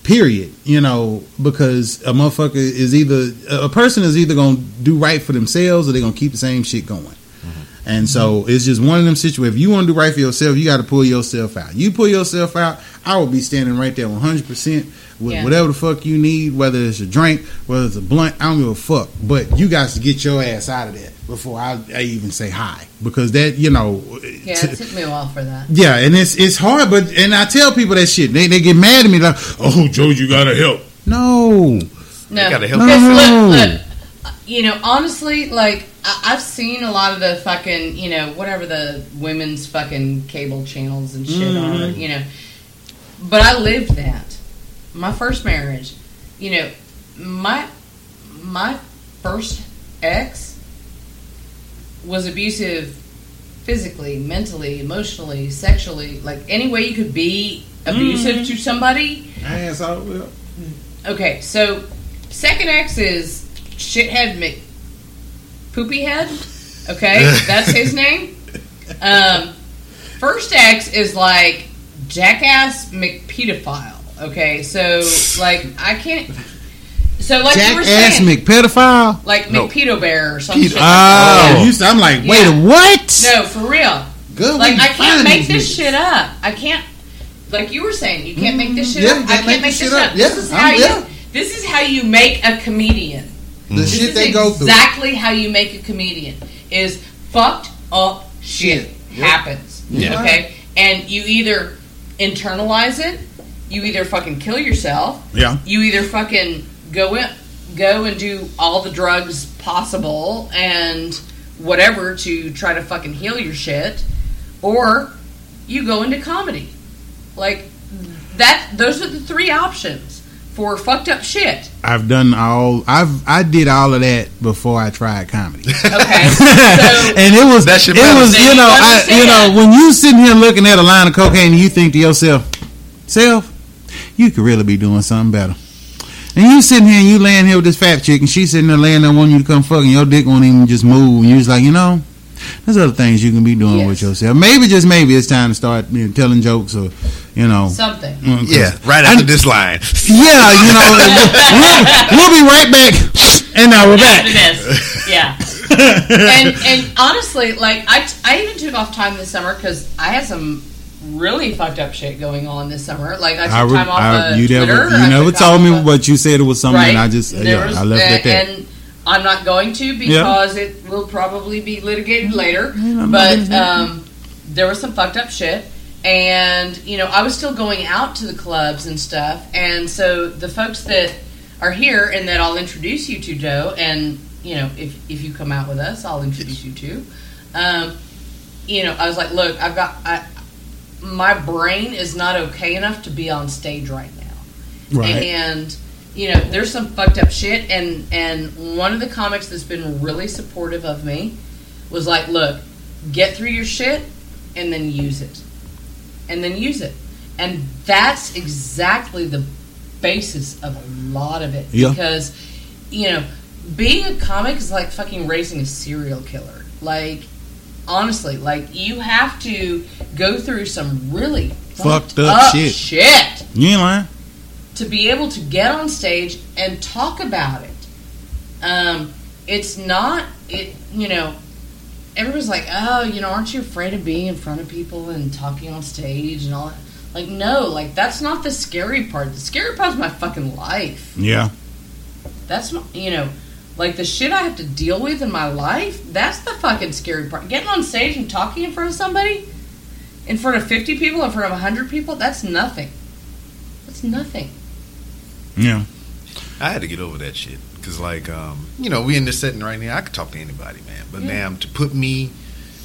Period. You know, because a motherfucker is either a person is either gonna do right for themselves or they're gonna keep the same shit going. Mm-hmm. And so it's just one of them situations. If you want to do right for yourself, you got to pull yourself out. You pull yourself out, I will be standing right there 100 percent with Yeah. whatever the fuck you need, whether it's a drink, whether it's a blunt. I don't give a fuck. But you guys to get your ass out of there before I, I even say hi, because that you know. Yeah, t- it took me a while for that. yeah, and it's it's hard, but and I tell people that shit. They they get mad at me like, "Oh, Joe, you gotta help." No, No, gotta help. No. look, look, uh, you know, honestly, like I- I've seen a lot of the fucking, you know, whatever the women's fucking cable channels and shit Mm-hmm. are, you know. But I lived that. My first marriage, you know, my my first ex was abusive physically, mentally, emotionally, sexually, like any way you could be abusive Mm-hmm. to somebody. ass out. Well, Okay, so second ex is shithead Mc poopy head. Okay, that's his name. Um, first ex is like jackass McPedophile. Okay, so like I can't. So like you were saying, Jackass saying, McPedophile. like No. McPedo Bear or something. Pedo- Oh, Oh. you, I'm like, wait, Yeah. what? No, for real. Good. Like I can't make these this niggas. shit up. I can't. Like you were saying, you can't make this mm-hmm. shit Yeah, up. I can't can't make make this this shit shit up. up. This is I'm- how yeah. you. This is how you make a comedian. The This shit is they go through. exactly how you make a comedian. Is fucked up shit Shit. Yep. happens. Yeah. Okay, and you either internalize it, you either fucking kill yourself, Yeah. you either fucking go in, go and do all the drugs possible and whatever to try to fucking heal your shit, or you go into comedy. Like that. Those are the three options for fucked up shit. I've done all. I've I did all of that before I tried comedy. Okay, so and it was That shit it was you you know I, you know when you sitting here looking at a line of cocaine you think to yourself, self, you could really be doing something better. And you sitting here and you laying here with this fat chick, and she sitting there laying there wanting you to come fuck, and your dick won't even just move, and you're just like, you know, there's other things you can be doing Yes. with yourself. Maybe just maybe it's time to start you know, telling jokes or you know. Something. 'cause- Yeah, right after this line. Yeah, you know, we'll, we'll be right back, and now we're back. After this. Yeah. and and honestly, like I, I even took off time this summer because I had some really fucked up shit going on this summer. Like I took I, re- time off I, of you Twitter. never, you I never told me what you said. It was something, right. and I just, yeah, was- I left it that. And I'm not going to because it will probably be litigated later. But um, there was some fucked up shit. And, you know, I was still going out to the clubs and stuff. And so the folks that are here and that I'll introduce you to, Joe, and, you know, if, if you come out with us, I'll introduce you to. Um, you know, I was like, look, I've got, I, my brain is not okay enough to be on stage right now. Right. and you know there's some fucked up shit. And and one of the comics that's been really supportive of me was like look get through your shit and then use it. And then use it. And that's exactly the basis of a lot of it. Yeah. because you know being a comic is like fucking raising a serial killer. Like honestly like you have to go through some really Fucked up shit. shit you ain't lying. to be able to get on stage and talk about it. Um, it's not it. You know, everybody's like, "Oh, you know, aren't you afraid of being in front of people and talking on stage and all that?" Like, no, like that's not the scary part. The scary part is my fucking life. Yeah. That's not, you know, like the shit I have to deal with in my life. That's the fucking scary part. Getting on stage and talking in front of somebody, in front of fifty people, in front of hundred people. That's nothing. That's nothing. Yeah. I had to get over that shit because, like, um, you know, we in this setting right now. I could talk to anybody, man. But Yeah. damn, to put me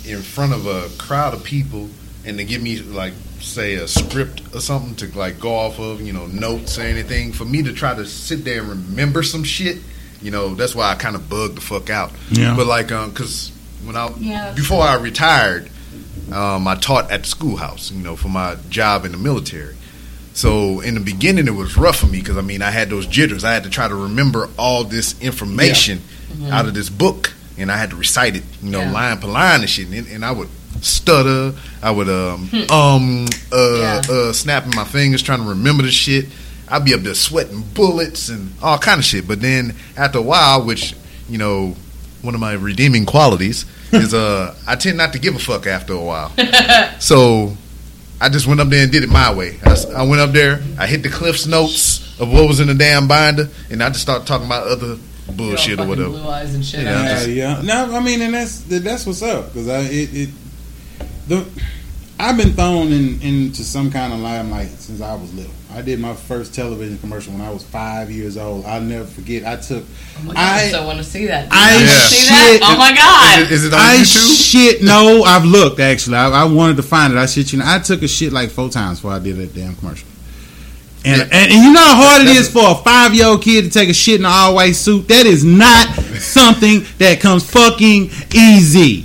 in front of a crowd of people and to give me like, say, a script or something to like go off of, you know, notes or anything, for me to try to sit there and remember some shit, you know, that's why I kind of bugged the fuck out. Yeah. But like, um, because when I Yeah. before I retired, um, I taught at the schoolhouse, you know, for my job in the military. So in the beginning, it was rough for me because I mean I had those jitters. I had to try to remember all this information out of this book, and I had to recite it, you know, Yeah. line per line and shit. And, and I would stutter. I would um um uh, Yeah. uh snapping my fingers trying to remember the shit. I'd be up there sweating bullets and all kind of shit. But then after a while, which you know, one of my redeeming qualities is uh I tend not to give a fuck after a while. so I just went up there and did it my way. I went up there, I hit the Cliff's notes of what was in the damn binder, and I just started talking about other bullshit or whatever. Blue eyes and shit. Yeah, Yeah, there. yeah. No, I mean, and that's that's what's up because I it, it the I've been thrown in, into some kind of limelight since I was little. I did my first television commercial when I was five years old. I'll never forget. I took Oh my God, I I so want to see that. I You wanna Yeah. see shit- that? Oh my god! Is it, is it on I YouTube? shit. No, I've looked actually. I, I wanted to find it. I shit you. know, I took a shit like four times before I did that damn commercial. And, and, and you know how hard it is for a five year old kid to take a shit in an all white suit. That is not something that comes fucking easy.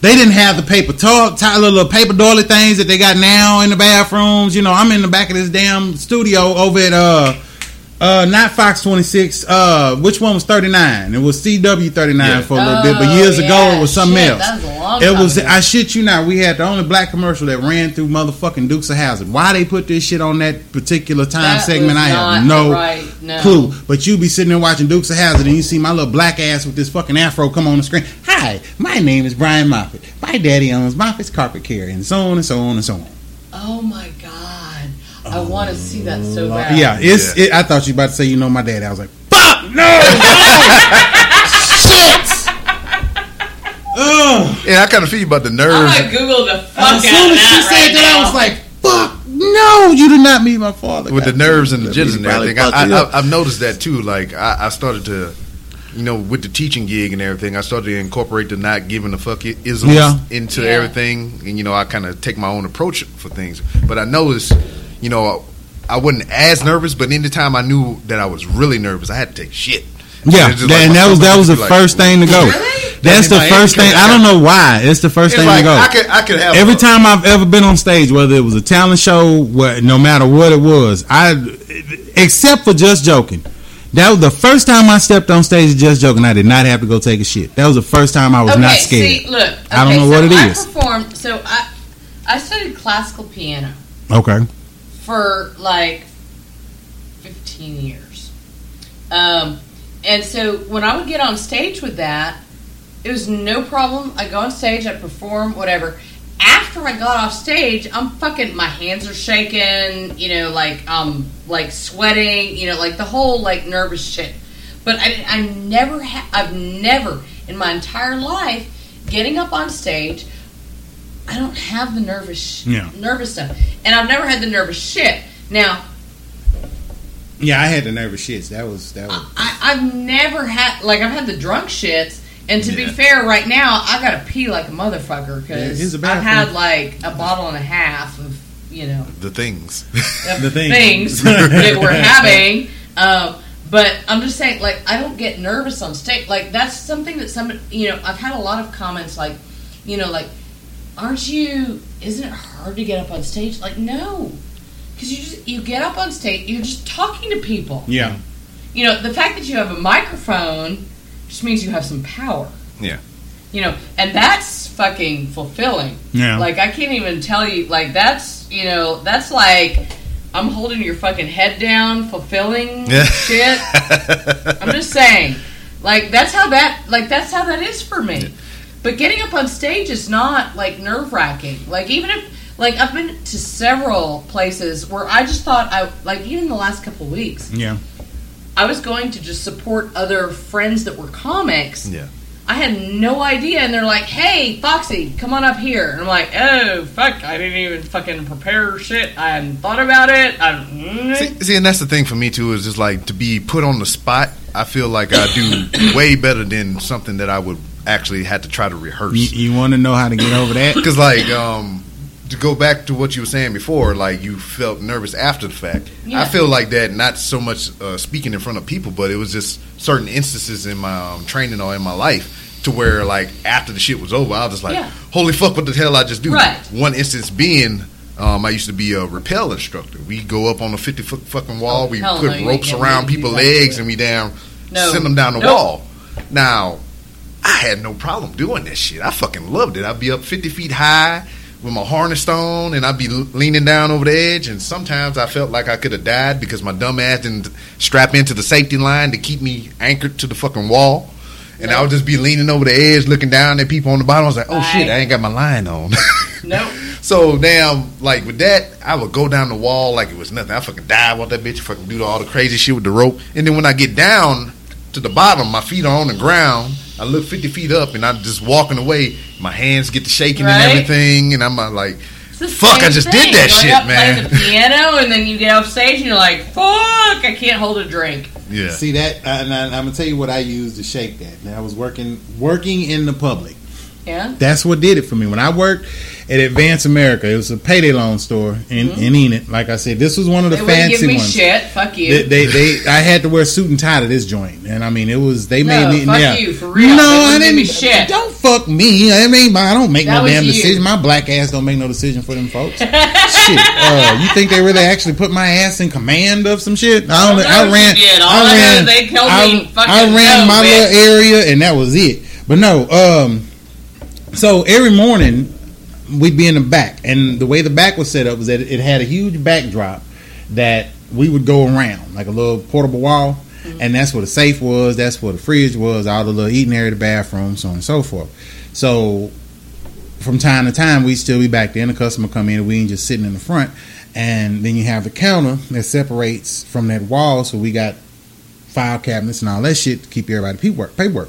They didn't have the paper talk, t- little paper doily things that they got now in the bathrooms. You know, I'm in the back of this damn studio over at uh uh not Fox 26. Uh, which one was 39? It was CW 39 Yeah. for a little bit, but Oh, years ago it was something shit, else. that was a long it time was. ago. I shit you not. We had the only black commercial that ran through motherfucking Dukes of Hazzard. Why they put this shit on that particular time That segment? I have no right, no. clue. But you be sitting there watching Dukes of Hazzard, and you see my little black ass with this fucking afro come on the screen. Hi, my name is Brian Moffat. My daddy owns Moffat's Carpet Care, and so on and so on and so on. Oh my god! I want to see that so oh, bad. Yeah, it's. Yeah. It, I thought you were about to say you know my dad. I was like, fuck no, no, shit. Ugh. Yeah, I kind of feel you about the nerves. gonna Google the fuck As out soon of as she that said right that, now. I was like, "Fuck no! You did not meet my father." with the nerves and the jitters and everything. I, fucked you I, up. I, I've noticed that too. Like I, I started to, you know, with the teaching gig and everything, I started to incorporate the not giving a fuck isms Yeah. into Yeah. everything, and you know, I kind of take my own approach for things. But I noticed, you know, I wasn't as nervous, but anytime I knew that I was really nervous, I had to take shit. Yeah, It's just that- like and that was that was the like, first thing to go. Really? That's I the my first thing. I don't know why. It's the first It's thing like to go. I could I could have Every a- time I've ever been on stage, whether it was a talent show, what, no matter what it was, I, except for just joking, that was the first time I stepped on stage just joking. I did not have to go take a shit. That was the first time I was okay, not scared. see, look. Okay, I don't know so what it I is. performed. So I, I studied classical piano Okay, for like fifteen years, um, and so when I would get on stage with that, it was no problem. I go on stage, I perform, whatever. After I got off stage, I'm fucking. My hands are shaking. You know, like um, like sweating. You know, like the whole like nervous shit. But I, I never, I've never in my entire life getting up on stage. I don't have the nervous, sh- Yeah. nervous stuff, and I've never had the nervous shit. Now, yeah, I had the nervous shits. That was that was. I, I've never had like I've had the drunk shits, and to be fair, right now I gotta pee like a motherfucker Yeah, here's because the I've had like a bottle and a half of you know the things. The thing. things that we're having. Um, but I'm just saying, like, I don't get nervous on stage. Like, that's something that some, you know, I've had a lot of comments, like, you know, like, aren't you? Isn't it hard to get up on stage? Like, no, because you just you get up on stage, you're just talking to people. Yeah, You know, the fact that you have a microphone just means you have some power. Yeah. You know, and that's fucking fulfilling. yeah. Like I can't even tell you. Like that's you know that's like I'm holding your fucking head down, fulfilling Yeah. shit. I'm just saying. Like that's how that like that's how that is for me. But getting up on stage is not like nerve wracking. Like even if like I've been to several places where I just thought I like even the last couple of weeks yeah. I was going to just support other friends that were comics. Yeah. I had no idea, and they're like, "Hey, Foxxy, come on up here." And I'm like, "Oh, fuck! I didn't even fucking prepare shit. I hadn't thought about it." I, mm-hmm. See, see, and that's the thing for me too is just like to be put on the spot. I feel like I do way better than something that I would actually had to try to rehearse. you want to know how to get over that? Because like um, to go back to what you were saying before, like you felt nervous after the fact. Yeah. I feel like that not so much uh, speaking in front of people, but it was just certain instances in my um, training or in my life to where like after the shit was over, I was just like, Yeah. "Holy fuck, what the hell I just do?" Right. One instance being. Um, I used to be a rappel instructor. We go up on a fifty foot fucking wall. Oh, we put no, ropes around people's legs and we down No. send them down the Nope. wall. Now, I had no problem doing this shit. I fucking loved it. I'd be up 50 feet high with my harness on, and I'd be leaning down over the edge. And sometimes I felt like I could have died because my dumb ass didn't strap into the safety line to keep me anchored to the fucking wall. And I would just be leaning over the edge, looking down at people on the bottom. I was like, "Oh shit, I ain't got my line on." nope. So damn, like with that, I would go down the wall like it was nothing. I fucking dive off that bitch, fucking do all the crazy shit with the rope, and then when I get down to the bottom, my feet are on the ground. I look fifty feet up, and I'm just walking away. My hands get to shaking Right. and everything, and I'm uh, like, Fuck, I just thing. did that Going shit, up, playing man. the piano, and then you get off stage, and you're like, "Fuck! I can't hold a drink." yeah, See that, and I, I'm gonna tell you what I used to shake that. Now I was working working in the public. Yeah. That's what did it for me. When I worked at Advance America, it was a payday loan store in, in Enid. Like I said, this was one of the Mm-hmm. They fancy me ones. shit. Fuck you. They, they, they, I had to wear suit and tie to this joint, and I mean, it was they No, made me. fuck yeah. you, for real. No, I didn't. me shit. Don't fuck me. I mean, I don't make That no damn you. decision. My black ass don't make no decision for them folks. shit, uh, you think they really actually put my ass in command of some shit? I don't. I ran. All I I ran. is they told I, me, I ran no, my bitch. little area, and that was it. But no, um, so every morning we'd be in the back, and the way the back was set up was that it had a huge backdrop that we would go around like a little portable wall, mm-hmm. and that's where the safe was, that's where the fridge was, all the little eating area, the bathroom, so on and so forth. So from time to time, we'd still be back there, and the customer come in, and we ain't just sitting in the front, and then you have the counter that separates from that wall, so we got file cabinets and all that shit to keep everybody paperwork. paperwork.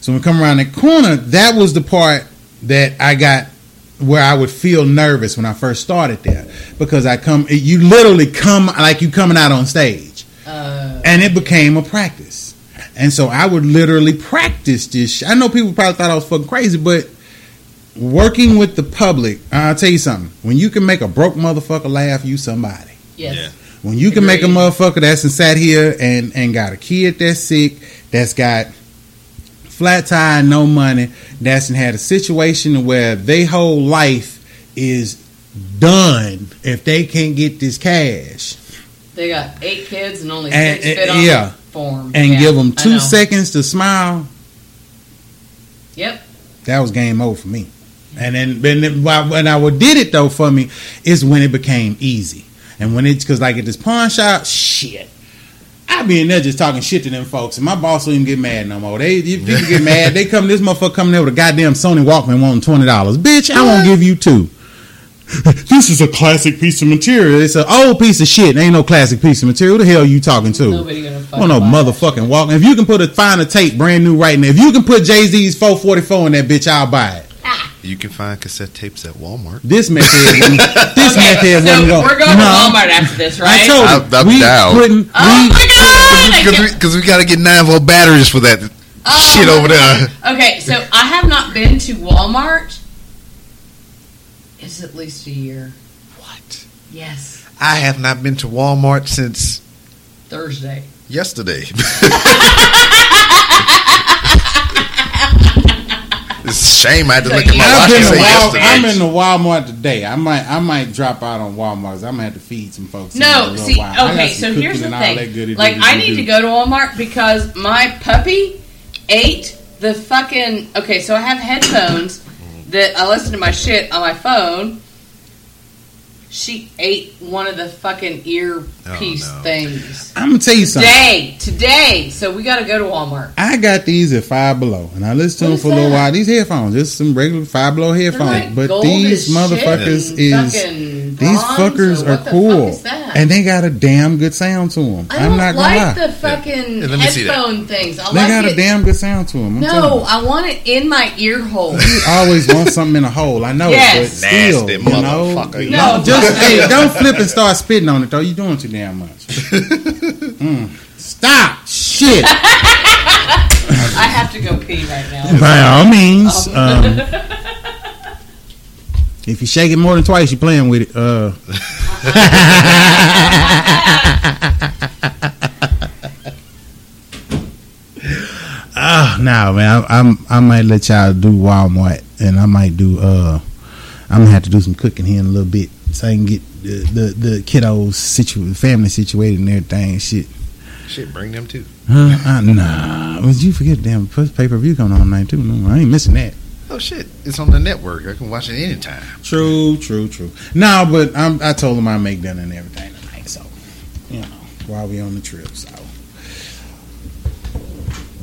So when we come around that corner, that was the part that I got where I would feel nervous when I first started there because I come, you literally come like you coming out on stage, Uh, and it became a practice. And so I would literally practice this. sh- I know people probably thought I was fucking crazy, but working with the public, I'll tell you something. When you can make a broke motherfucker laugh, you somebody. yes. Yeah. When you can make a Agreed. motherfucker that's sat here and, and got a kid that's sick, that's got flat tire, no money, that's had a situation where their whole life is done if they can't get this cash They got eight kids and only And- six and- fit on yeah. the form. and Yeah, give them two seconds to smile, Yep. that was game over for me. And then, why- when I did it though for me is when it became easy, and when it's because like at this pawn shop, shit. I be in there just talking shit to them folks, and my boss don't even get mad no more. They you, people get mad. They come, this motherfucker coming there with a goddamn Sony Walkman wanting twenty dollars. Bitch, I won't give you two. this is a classic piece of material. It's an old piece of shit. Ain't no classic piece of material. Who the hell are you talking to? Nobody gonna fucking no motherfucking Walkman. If you can put a find a tape brand new right now, if you can put Jay Z's 444 in that bitch, I'll buy it. You can find cassette tapes at Walmart. This method, wouldn't- this Okay, method so wouldn't go. we're going no, to Walmart after this, right? I told I'm- you, I'm we down. couldn't. oh we, my god! Because can't- we, 'cause we got to get 9 volt batteries for that Oh, shit over there. Okay, so I have not been to Walmart. It's at least a year. What? Yes, I have not been to Walmart since Thursday. yesterday. it's a shame I had to look at my I've watch and say Wal- yesterday. I'm in the Walmart today. I might, I might drop out on Walmart. 'cause I'm gonna have to feed some folks. No, see, while. I got okay, so here's the and all that thing. Like, I need to go to Walmart because my puppy ate the fucking. Okay, so I have headphones that I listen to my shit on my phone. She ate one of the fucking earpiece Oh, no. things. I'm gonna tell you something. Today, today. So we got to go to Walmart. I got these at Five Below, and I listened to What them is for a little while. These headphones, just some regular Five Below headphones, like but these as shit motherfuckers is fucking these fuckers or are what the cool, fuck is that? And they got a damn good sound to them. I I'm don't not gonna like lie, the fucking Yeah, let me see that. headphone things. I they like got it. a damn good sound to them. no, I want it in my ear hole. You always want something in a hole. I know, Yes. but still, Nasty you know, motherfucker. No. no, just hey, don't flip and start spitting on it though. You're doing too damn much. Mm. Stop, shit. I have to go pee right now. By all means, Oh. um, if you shake it more than twice, you're playing with it. Uh, oh no, man! I, I'm I might let y'all do Walmart, and I might do. uh I'm gonna have to do some cooking here in a little bit, so I can get the the, the kiddos situ family situated and everything. Shit. Shit, bring them too. Huh? Uh, nah. Would you forget damn pay per view coming on tonight too? No, I ain't missing that. Oh shit, it's on the network. I can watch it anytime. True, true, true. No, but I'm, I told him I make dinner and everything tonight, so you know while we on the trip. So,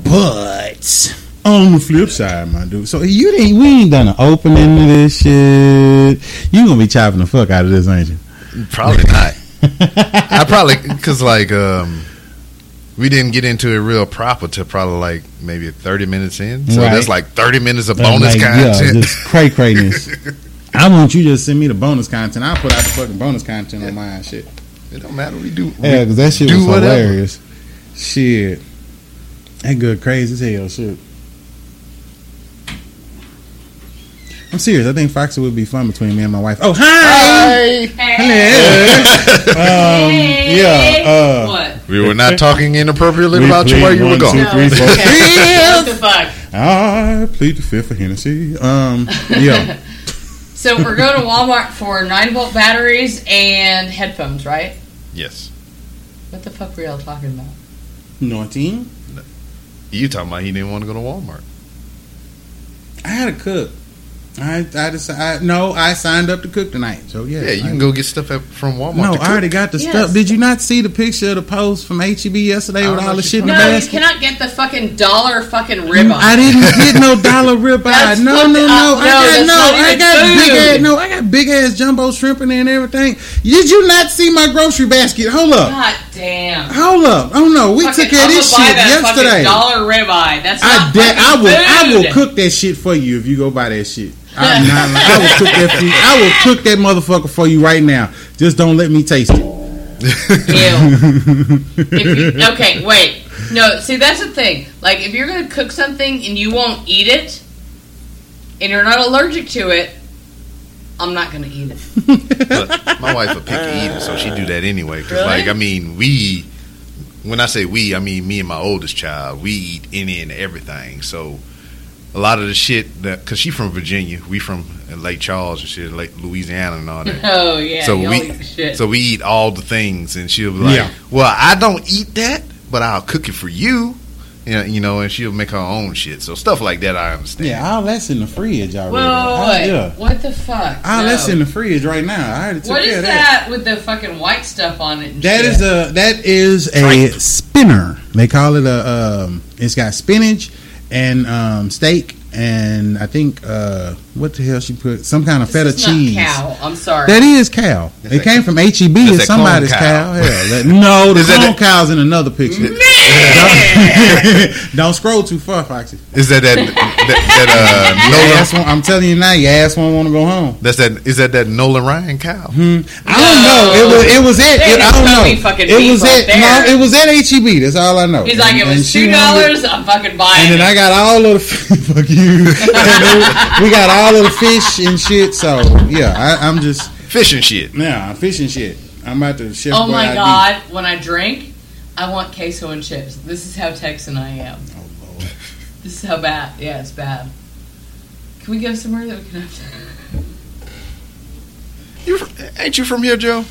but on the flip side, my dude, so you didn't we ain't done an opening to this shit. You gonna be chopping the fuck out of this, ain't you? Probably not. I probably because like um, we didn't get into it real proper till probably like maybe thirty minutes in. So Right. that's like thirty minutes of That's bonus like, content. Yeah, just cray crayness. I want you to just send me the bonus content. I'll put out the fucking bonus content on mine. Shit. it don't matter. We do. Yeah, because that shit do was whatever. hilarious. Shit. That good crazy as hell, shit. I'm serious. I think Foxxy would be fun between me and my wife. Oh, hi! Hi. Hey. Um, yeah, uh, what? We were not talking inappropriately We about you played while you were one, gone. two, No, four. okay. what the fuck? I plead the fifth for Hennessy. Um, yeah. So we're going to Walmart for nine volt batteries and headphones, right? Yes. What the fuck were y'all talking about? 19? You talking about he didn't want to go to Walmart? I had to cook. I I decided no, I signed up to cook tonight. So yeah, Yeah, you I- can go get stuff at, from Walmart. No, to I already got the Yes. stuff. Did you not see the picture of the post from HEB yesterday with all the what shit in you're the No, you basket? cannot get the fucking dollar fucking ribeye. I didn't get no dollar ribeye. That's No, no, no. I No, got no. I got food. big ass. No, I got big ass jumbo shrimp in there and everything. Did you not see my grocery basket? Hold up. God damn. Hold up. Oh no, we Fucking, took care of I'ma this buy shit that yesterday. dollar ribeye. That's I not de- I will. I will cook that shit for you if you go buy that shit. I'm not. lying. I will cook that. For you. I will cook that motherfucker for you right now. Just don't let me taste it. Ew. If you- okay, wait. No, see that's the thing. Like if you're gonna cook something and you won't eat it, and you're not allergic to it, I'm not gonna eat it. But my wife a picky eater, so she do that anyway. 'Cause, Really? like, I mean, we when I say we, I mean me and my oldest child. We eat any and everything. So a lot of the shit that because she from Virginia, we from Lake Charles and shit, Lake Louisiana and all that. Oh yeah. so we eat shit. so we eat all the things, and she'll be like, Yeah. "Well, I don't eat that, but I'll cook it for you." Yeah, you know, and she'll make her own shit. So stuff like that, I understand. Yeah, all that's in the fridge already. Whoa, I- yeah. what the fuck? All No. that's in the fridge right now. I already took What care is of that with the fucking white stuff on it? and That shit? is a that is a Tripe. spinner. They call it a. Um, it's got spinach and um, steak and I think uh, what the hell she put some kind of This feta is not cheese. cow. I'm sorry. That is cow. That's it that came from HEB. It's somebody's cow. cow. Yeah, that- no, the Is clone that- cow's in another picture. Don't, don't scroll too far, Foxxy. Is that that that, that uh, Nolan? ass won't- I'm telling you now, your ass won't want to go home. That's that. Is that that Nolan Ryan cow? Hmm. I don't know. It was. It was at. It, I don't just know. fucking It was right at. there. No, it was at HEB. That's all I know. He's like, it And- and was two dollars. I'm fucking buying And then it. I got all of the fuck you. we got all of the fish and shit. So yeah, I, I'm just Fish and shit. yeah, I'm fishing shit. I'm about to chef. oh boy my ID. god! When I drink, I want queso and chips. This is how Texan I am. Oh, Lord. This is how bad. Yeah, it's bad. Can we go somewhere that we can have? You ain't you from here, Joe?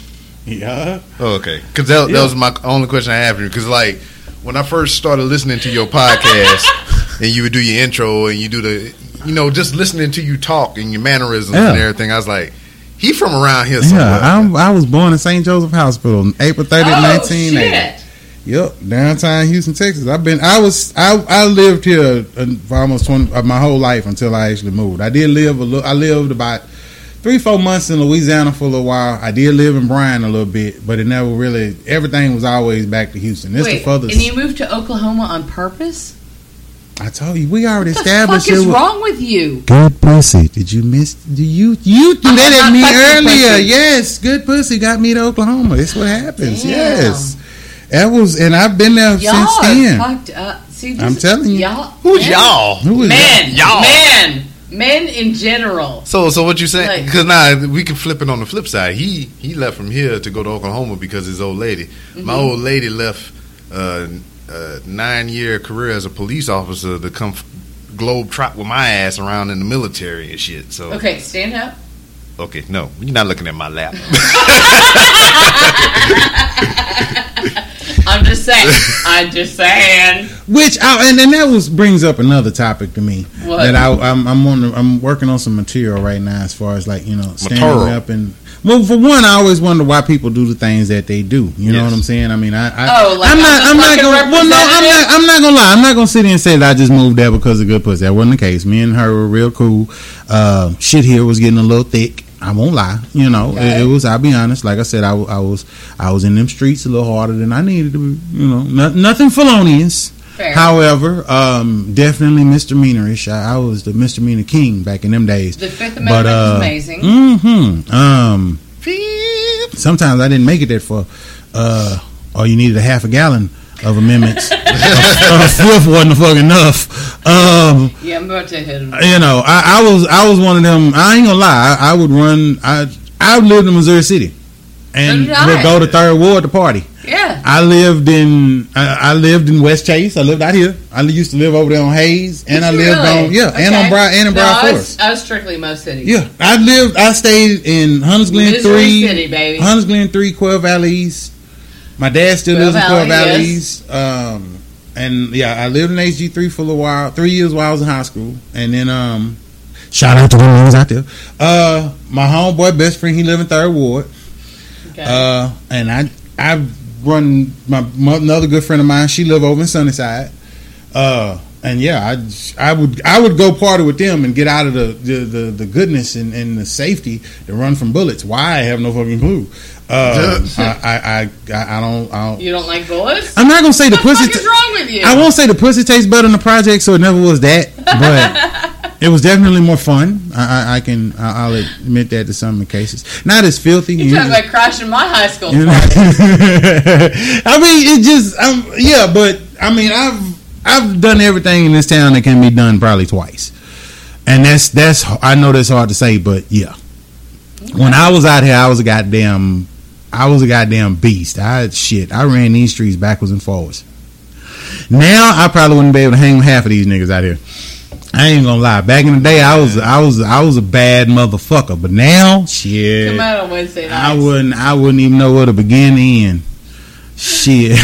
Yeah. Oh, okay. Because that, Yeah. that was my only question I have for you. Because like when I first started listening to your podcast, and you would do your intro and you do the, you know, just listening to you talk and your mannerisms Yeah. and everything, I was like, he from around here somewhere. Yeah, I'm, I was born in St. Joseph Hospital on April 30th, oh 1980. shit! Yep, downtown Houston, Texas. I've been. I was. I, I lived here uh, for almost twenty uh, my whole life until I actually moved. I did live a little. I lived about three, four months in Louisiana for a little while. I did live in Bryan a little bit, but it never really. Everything was always back to Houston. This Wait, the furthest. and you moved to Oklahoma on purpose? I told you we already What the established fuck is wrong with you? Good pussy. Did you miss? Do you you threw that at me earlier? Yes, good pussy got me to Oklahoma. That's what happens. Damn. Yes, that was, and I've been there Y'all since are then. fucked up. See, this, I'm telling you. y'all. Who's men- y'all? Who is Men, Y'all. men, men in general. So, so what you saying? Like- Because now we can flip it on the flip side. He he left from here to go to Oklahoma because his old lady. My Mm-hmm. old lady left uh, a nine year career as a police officer to come f- globe trot with my ass around in the military and shit. So Okay, stand up. okay, no, you're not looking at my lap. I'm just saying. I'm just saying. Which I, and then that was brings up another topic to me What? that I, I'm I'm on the, I'm working on some material right now as far as like you know standing Material. up and well for one I always wonder why people do the things that they do you know what I'm saying I mean I, I Oh, like I'm I'm not I'm not gonna well no I'm not I'm not gonna lie I'm not gonna sit here and say that I just moved there because of good pussy that wasn't the case me and her were real cool uh, shit here was getting a little thick. I won't lie, you know. Okay. It, it was. I'll be honest. Like I said, I, I was. I was in them streets a little harder than I needed to. be, You know, no, nothing felonious. Fair. However, um, definitely misdemeanorish. I, I was the misdemeanor king back in them days. The Fifth Amendment is amazing. Mm-hmm. Um, sometimes I didn't make it that far. Uh, or you needed a half a gallon of amendments. a, a fifth wasn't fucking enough. Um, Yeah, I'm about to hit him. you know, I, I was I was one of them. I ain't gonna lie. I, I would run. I I lived in Missouri City, and so would go to Third Ward to party. Yeah. I lived in I, I lived in Westchase. I lived out here. I used to live over there on Hayes, and I Did you lived really? on yeah, and on Okay. Brian and in no, Brian I Forest. was, I was strictly Mo City. Yeah, I lived. I stayed in Hunts Glen Missouri three, City, baby. Hunts Glen three, Quail Valleys. My dad still Quail lives in Quail Valley, Valleys. Um, and yeah, I lived in HG three for a while, three years while I was in high school, and then um, shout out to the ones out there. Uh, my homeboy, best friend, he lived in Third Ward. Okay. Uh, and I I run my, my another good friend of mine. She live over in Sunnyside. Uh, and yeah, I, I would I would go party with them and get out of the the, the, the goodness and, and the safety to run from bullets. Why I have no fucking clue. Uh, I, I, I I don't I don't. you don't like bullets? I'm not gonna say the what the pussy. fuck is wrong I won't say the pussy tastes better in the project, so it never was that. But it was definitely more fun. I, I, I can I, I'll admit that to some of the cases. Not as filthy. you you talking about crashing my high school You know? I mean, it just, um, yeah, but I mean, I've I've done everything in this town that can be done probably twice, and that's that's I know that's hard to say, but yeah, when I was out here, I was a goddamn I was a goddamn beast. I shit. I ran these streets backwards and forwards. Now I probably wouldn't be able to hang with half of these niggas out here. I ain't gonna lie. Back in the day, I was I was I was a bad motherfucker. But now, shit, Come out on Wednesday nights. I wouldn't I wouldn't even know where to begin to end. Shit,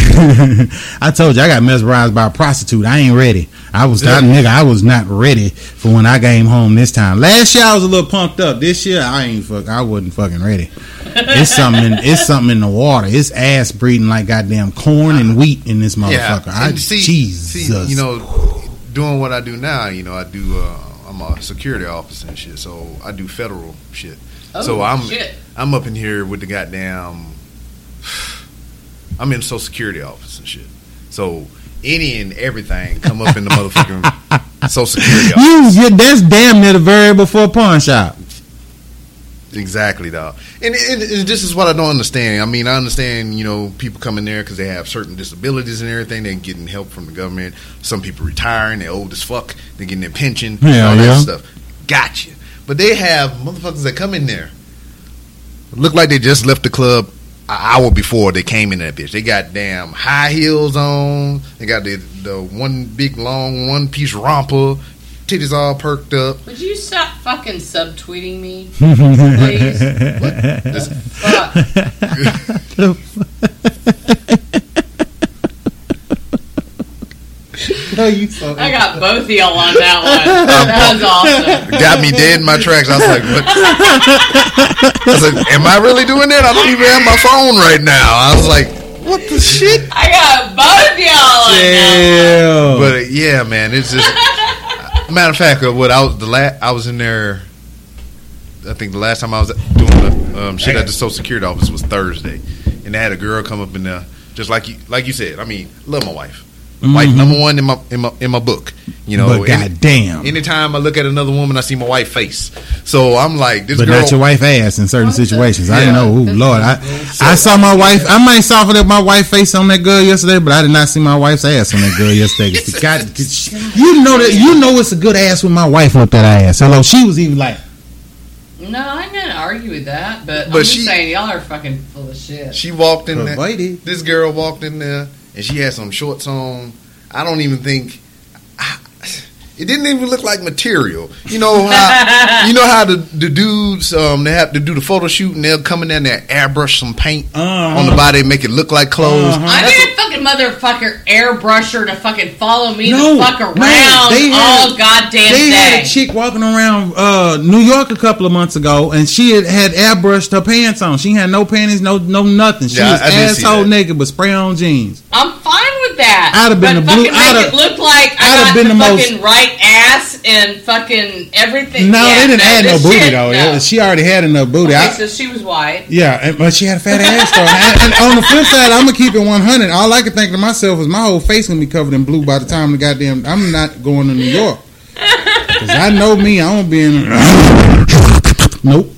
I told you I got mesmerized by a prostitute. I ain't ready. I was not nigga. I was not ready for when I came home this time. Last year I was a little pumped up. This year I ain't fuck. I wasn't fucking ready. It's something. In, it's something in the water. It's ass breeding like goddamn corn and wheat in this motherfucker. I see, Jesus. see, you know, doing what I do now, you know, I do. Uh, I'm a security officer and shit, so I do federal shit. Oh, so I'm shit. I'm up in here with the goddamn. I'm in social security office and shit. So any and everything come up in the motherfucking social security office. you, that's damn near the variable for a pawn shop. Exactly, dog. And, and, and this is what I don't understand. I mean, I understand, you know, people coming there because they have certain disabilities and everything. They're getting help from the government. Some people retiring. They're old as fuck. They're getting their pension. and Yeah, all that yeah. stuff. Gotcha. But they have motherfuckers that come in there. Look like they just left the club an hour before they came in that bitch. They got damn high heels on. They got the the one big long one piece romper. Titties all perked up. Would you stop fucking subtweeting me, please? This- Fuck. No, you so I got both of y'all on that one. That was awesome. got me dead in my tracks. I was like, what? I was like, am I really doing that? I don't even have my phone right now. I was like, what the shit? I got both of y'all on that Yeah. But uh, yeah, man, it's just. matter of fact, uh, what I was the la- I was in there. I think the last time I was doing the um, shit at the Social Security office was Thursday, and they had a girl come up in there, just like you, like you said. I mean, love my wife. Wife Mhm. number one in my in my in my book. You know, but any- goddamn. anytime I look at another woman, I see my wife face. So I'm like, this But girl. not your wife ass in certain situations. I Yeah. know. Ooh, Lord, I I saw my wife. I might saw that my wife face on that girl yesterday, but I did not see my wife's ass on that girl yesterday. God, you know that you know it's a good ass when my wife whipped that ass. Hello, she was even like, No, I'm gonna argue with that, but, But I'm just she- saying y'all are fucking full of shit. She walked in there. "Lady." This girl walked in there, and she had some shorts on. I don't even think. It didn't even look like material. You know how you know how the, the dudes um they have to do the photo shoot and they'll come in there and they'll airbrush some paint Uh-huh. on the body and make it look like clothes. Uh-huh. I That's need a fucking motherfucker airbrusher to fucking follow me No, the fuck around no, they had- all goddamn They had day. a chick walking around uh, New York a couple of months ago, and she had, had airbrushed her pants on. She had no panties, no no nothing. She Yeah, was I- I asshole naked, but spray on jeans. I'm fine with that. I'd have been but the blue- fucking I'd have- it look like I'd have I got been the, the most- right ass and fucking everything. No, Yeah, they didn't add no booty shit, though. no. She already had enough booty. Okay, I- so she was white. yeah, and, but she had a fat ass though. and, and on the flip side, I'm gonna keep it 100. All I can think to myself is my whole face gonna be covered in blue by the time the goddamn. I'm not going to New York because I know me. I'm gonna be in. Nope.